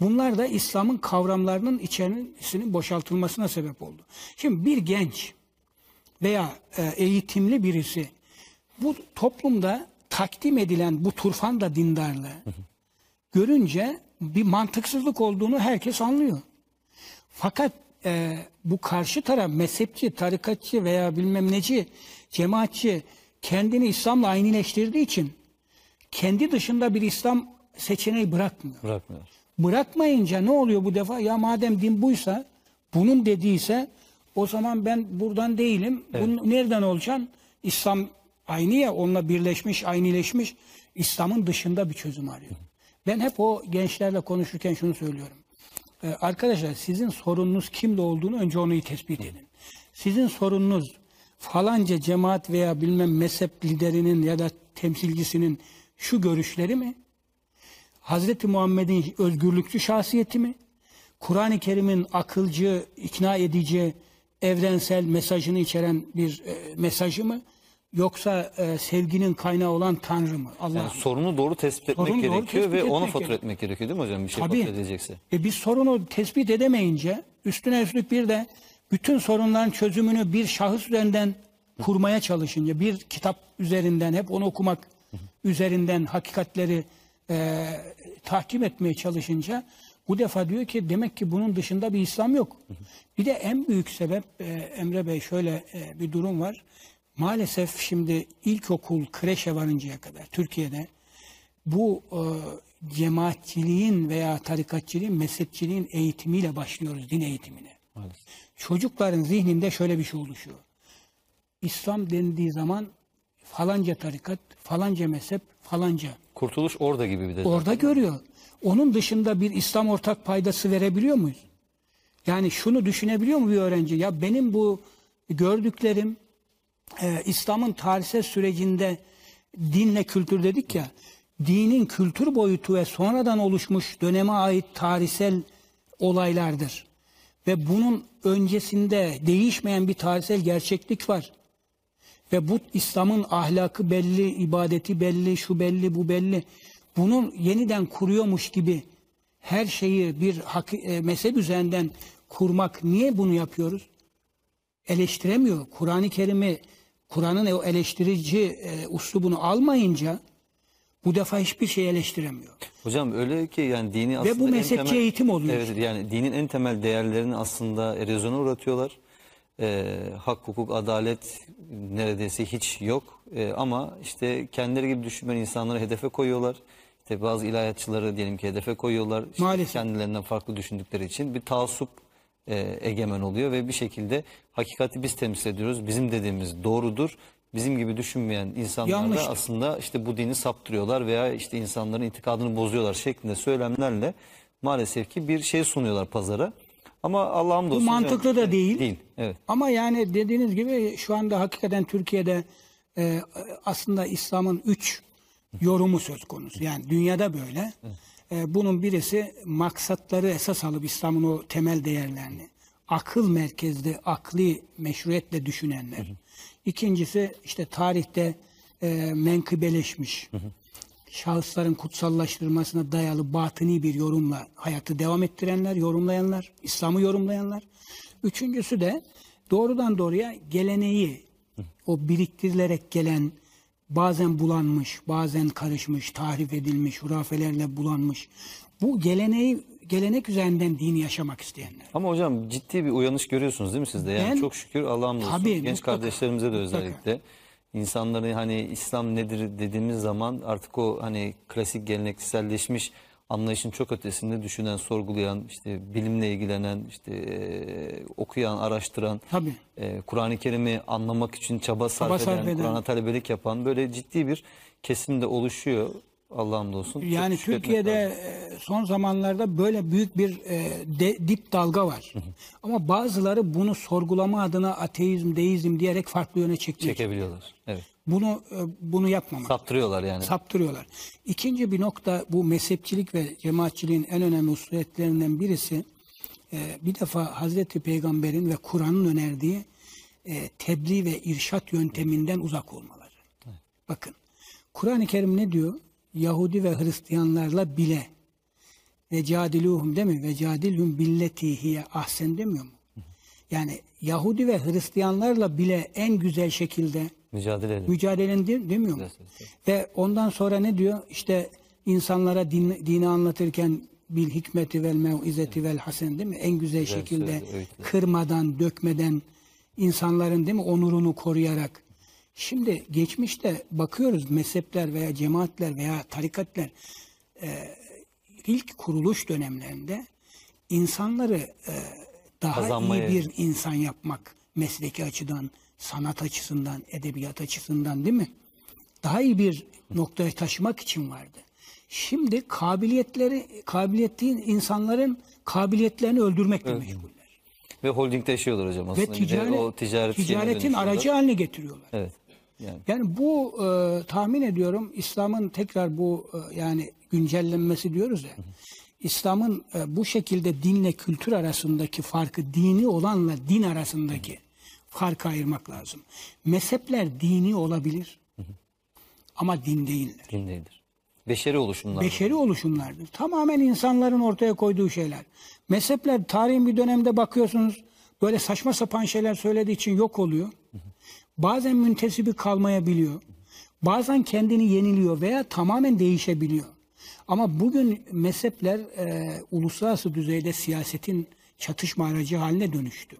Bunlar da İslam'ın kavramlarının içerisinin boşaltılmasına sebep oldu. Şimdi bir genç veya e, eğitimli birisi bu toplumda takdim edilen bu turfanda dindarlığı görünce bir mantıksızlık olduğunu herkes anlıyor. Fakat e, bu karşı taraf mezhepçi, tarikatçı veya bilmem neci, cemaatçi kendini İslam'la aynileştirdiği için kendi dışında bir İslam seçeneği bırakmıyor. Bırakmıyor. Bırakmayınca ne oluyor bu defa? Ya madem din buysa, bunun dediyse o zaman ben buradan değilim. Bunun nereden olacaksın? İslam aynı ya onunla birleşmiş, aynileşmiş. İslam'ın dışında bir çözüm arıyor. Ben hep o gençlerle konuşurken şunu söylüyorum. Ee, arkadaşlar sizin sorununuz kimde olduğunu önce onu tespit edin. Sizin sorununuz falanca cemaat veya bilmem mezhep liderinin ya da temsilcisinin şu görüşleri mi? Hazreti Muhammed'in özgürlükçü şahsiyeti mi? Kur'an-ı Kerim'in akılcı, ikna edici, evrensel mesajını içeren bir e, mesajı mı? Yoksa e, sevginin kaynağı olan Tanrı mı? Allah Yani mı? sorunu doğru tespit etmek Sorunu gerekiyor tespit ve onu etmek fatura gerekiyor. etmek gerekiyor değil mi hocam? Bir şey Tabii. fatura edecekse. E biz sorunu tespit edemeyince üstüne üstlük bir de bütün sorunların çözümünü bir şahıs üzerinden kurmaya çalışınca bir kitap üzerinden hep onu okumak üzerinden hakikatleri e, tahkim etmeye çalışınca bu defa diyor ki demek ki bunun dışında bir İslam yok. Bir de en büyük sebep e, Emre Bey şöyle e, bir durum var. Maalesef şimdi ilkokul kreşe varıncaya kadar Türkiye'de bu e, cemaatçiliğin veya tarikatçiliğin, mezhepçiliğin eğitimiyle başlıyoruz din eğitimine. Maalesef. Çocukların zihninde şöyle bir şey oluşuyor. İslam dendiği zaman falanca tarikat, falanca mezhep, falanca. Kurtuluş orada gibi bir de. Orada görüyor. Onun dışında bir İslam ortak paydası verebiliyor muyuz? Yani şunu düşünebiliyor mu bir öğrenci? Ya benim bu gördüklerim e, İslam'ın tarihsel sürecinde dinle kültür dedik ya, dinin kültür boyutu ve sonradan oluşmuş döneme ait tarihsel olaylardır. Ve bunun öncesinde değişmeyen bir tarihsel gerçeklik var. Ve bu İslam'ın ahlakı belli, ibadeti belli, şu belli, bu belli. Bunu yeniden kuruyormuş gibi her şeyi bir e, mezhep üzerinden kurmak niye bunu yapıyoruz? Eleştiremiyor. Kur'an-ı Kerim'i Kur'an'ın o eleştirici e, uslubunu almayınca bu defa hiçbir şey eleştiremiyor. Hocam öyle ki yani dini aslında bu en mezhepçi eğitim oluyor Evet yani dinin en temel değerlerini aslında erozyona uğratıyorlar. Ee, hak, hukuk, adalet neredeyse hiç yok. Ee, ama işte kendileri gibi düşünmeyen insanları hedefe koyuyorlar. İşte bazı ilahiyatçıları diyelim ki hedefe koyuyorlar. İşte Maalesef. Kendilerinden farklı düşündükleri için bir taassup e, egemen oluyor ve bir şekilde hakikati biz temsil ediyoruz. Bizim dediğimiz doğrudur. Bizim gibi düşünmeyen insanlar da Yanlıştır. aslında işte bu dini saptırıyorlar veya işte insanların itikadını bozuyorlar şeklinde söylemlerle maalesef ki bir şey sunuyorlar pazara. Ama Allah'ım Bu olsun. mantıklı da değil. Değil. Evet. Ama yani dediğiniz gibi şu anda hakikaten Türkiye'de e, aslında İslam'ın üç yorumu söz konusu. Yani dünyada böyle. E, bunun birisi maksatları esas alıp İslam'ın o temel değerlerini akıl merkezli, akli meşruiyetle düşünenler. İkincisi işte tarihte e, menkıbeleşmiş, şahısların kutsallaştırılmasına dayalı batıni bir yorumla hayatı devam ettirenler, yorumlayanlar, İslam'ı yorumlayanlar. Üçüncüsü de doğrudan doğruya geleneği, o biriktirilerek gelen, bazen bulanmış, bazen karışmış, tahrif edilmiş, hurafelerle bulanmış. Bu geleneği, gelenek üzerinden dini yaşamak isteyenler. Ama hocam ciddi bir uyanış görüyorsunuz değil mi sizde? Yani Ben- çok şükür Allah'ım olsun. Tabii, Genç mutlaka, kardeşlerimize de mutlaka. İnsanları hani İslam nedir dediğimiz zaman artık o hani klasik gelenekselleşmiş anlayışın çok ötesinde düşünen, sorgulayan, işte bilimle ilgilenen, işte e, okuyan, araştıran, Tabii. e, Kur'an-ı Kerim'i anlamak için çaba sarf Çaba eden, sarf eden. Kur'an'a talebelik yapan böyle ciddi bir kesim de oluşuyor. Allah'ım olsun. Çok Yani Türkiye'de lazım. e, son zamanlarda böyle büyük bir e, de- dip dalga var. Ama bazıları bunu sorgulama adına ateizm, deizm diyerek farklı yöne çekmek. çekebiliyorlar. Evet. Bunu e, bunu yapmamak. Saptırıyorlar yani. saptırıyorlar. İkinci bir nokta bu mezhepçilik ve cemaatçiliğin en önemli hususiyetlerinden birisi e, bir defa Hazreti Peygamber'in ve Kur'an'ın önerdiği e, tebliğ ve irşat yönteminden uzak olmaları. Bakın Kur'an-ı Kerim ne diyor? Yahudi ve Hristiyanlarla bile ve cadiluhum değil mi? Ve cadilhum billeti hiye ahsen demiyor mu? Yani Yahudi ve Hristiyanlarla bile en güzel şekilde Mücadele edin. mücadelen de- demiyor mu? Evet, evet, Ve ondan sonra ne diyor? İşte insanlara din, dini anlatırken bil hikmeti vel mevizeti vel hasen değil mi? En güzel, şekilde söyledi, kırmadan, dökmeden insanların değil mi onurunu koruyarak. Şimdi geçmişte bakıyoruz mezhepler veya cemaatler veya tarikatlar e, ilk kuruluş dönemlerinde insanları e, daha Kazanmaya- iyi bir insan yapmak mesleki açıdan, sanat açısından, edebiyat açısından değil mi? Daha iyi bir noktaya taşımak için vardı. Şimdi kabiliyetleri, kabiliyetli insanların kabiliyetlerini öldürmekle meşguller. Ve holdingde yaşıyorlar hocam aslında. Ve ticaret, o ticaret ticaretin aracı haline getiriyorlar. Evet. Yani Yani bu e, tahmin ediyorum İslam'ın tekrar bu e, yani güncellenmesi diyoruz ya. İslam'ın e, bu şekilde dinle kültür arasındaki farkı dini olanla din arasındaki farkı ayırmak lazım. Mezhepler dini olabilir ama din değiller. din değildir. Beşeri oluşumlar. Beşeri oluşumlardır. Tamamen insanların ortaya koyduğu şeyler. Mezhepler tarihin bir dönemde bakıyorsunuz böyle saçma sapan şeyler söylediği için yok oluyor. Bazen müntesibi kalmayabiliyor. Bazen kendini yeniliyor veya tamamen değişebiliyor. Ama bugün mezhepler e, uluslararası düzeyde siyasetin çatışma aracı haline dönüştü.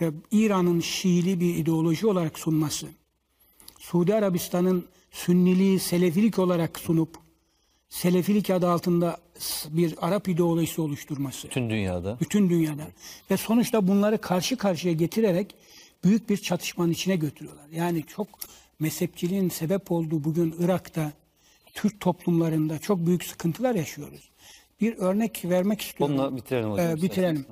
Ve İran'ın Şiili bir ideoloji olarak sunması, Suudi Arabistan'ın Sünniliği Selefilik olarak sunup Selefilik adı altında bir Arap ideolojisi oluşturması Bütün dünyada. bütün dünyada ve sonuçta bunları karşı karşıya getirerek büyük bir çatışmanın içine götürüyorlar. Yani çok mezhepçiliğin sebep olduğu bugün Irak'ta Türk toplumlarında çok büyük sıkıntılar yaşıyoruz. Bir örnek vermek istiyorum. Onunla bitirelim hocam. Ee, bitirelim.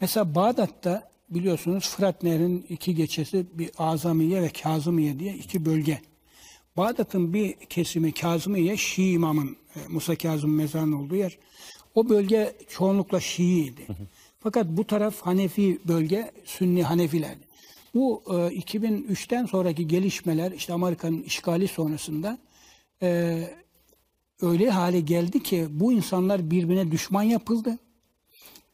Mesela Bağdat'ta biliyorsunuz Fırat Nehri'nin iki geçesi bir Azamiye ve Kazımiye diye iki bölge. Bağdat'ın bir kesimi Kazımiye Şii imamın e, Musa Kazım mezarının olduğu yer. O bölge çoğunlukla Şii'ydi. Fakat bu taraf Hanefi bölge Sünni Hanefilerdi. Bu e, 2003'ten sonraki gelişmeler işte Amerika'nın işgali sonrasında e, öyle hale geldi ki bu insanlar birbirine düşman yapıldı.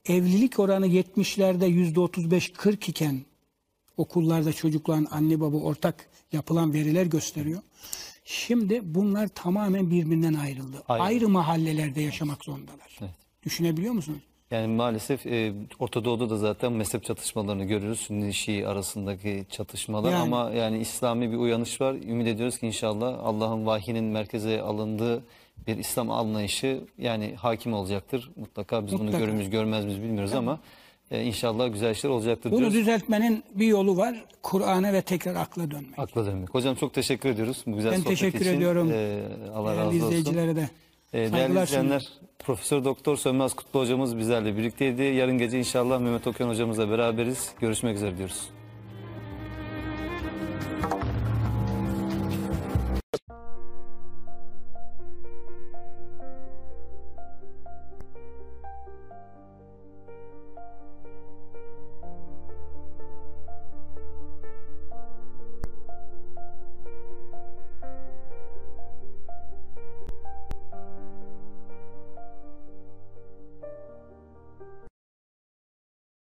Evlilik oranı 70'lerde yüzde 35-40 iken okullarda çocukların anne baba ortak yapılan veriler gösteriyor. Şimdi bunlar tamamen birbirinden ayrıldı. Ayrı. Ayrı mahallelerde yaşamak zorundalar. Evet. Düşünebiliyor musunuz? Yani maalesef e, Orta Doğu'da da zaten mezhep çatışmalarını görürüz. Sünni Şii arasındaki çatışmalar Yani. ama yani İslami bir uyanış var. Ümit ediyoruz ki inşallah Allah'ın vahyinin merkeze alındığı bir İslam anlayışı yani hakim olacaktır. Mutlaka biz bunu Mutlaka. görümüz görmez biz bilmiyoruz ama e, inşallah güzel işler olacaktır Bunu diyoruz. düzeltmenin bir yolu var. Kur'an'a ve tekrar akla dönmek. Akla dönmek. Hocam çok teşekkür ediyoruz bu güzel Ben sohbet teşekkür için. ediyorum. E, Allah Değerli razı olsun. izleyicilere de. E, değerli Saygılar izleyenler, Profesör Doktor Sönmez Kutlu hocamız bizlerle birlikteydi. Yarın gece inşallah Mehmet Okyan hocamızla beraberiz. Görüşmek üzere diyoruz.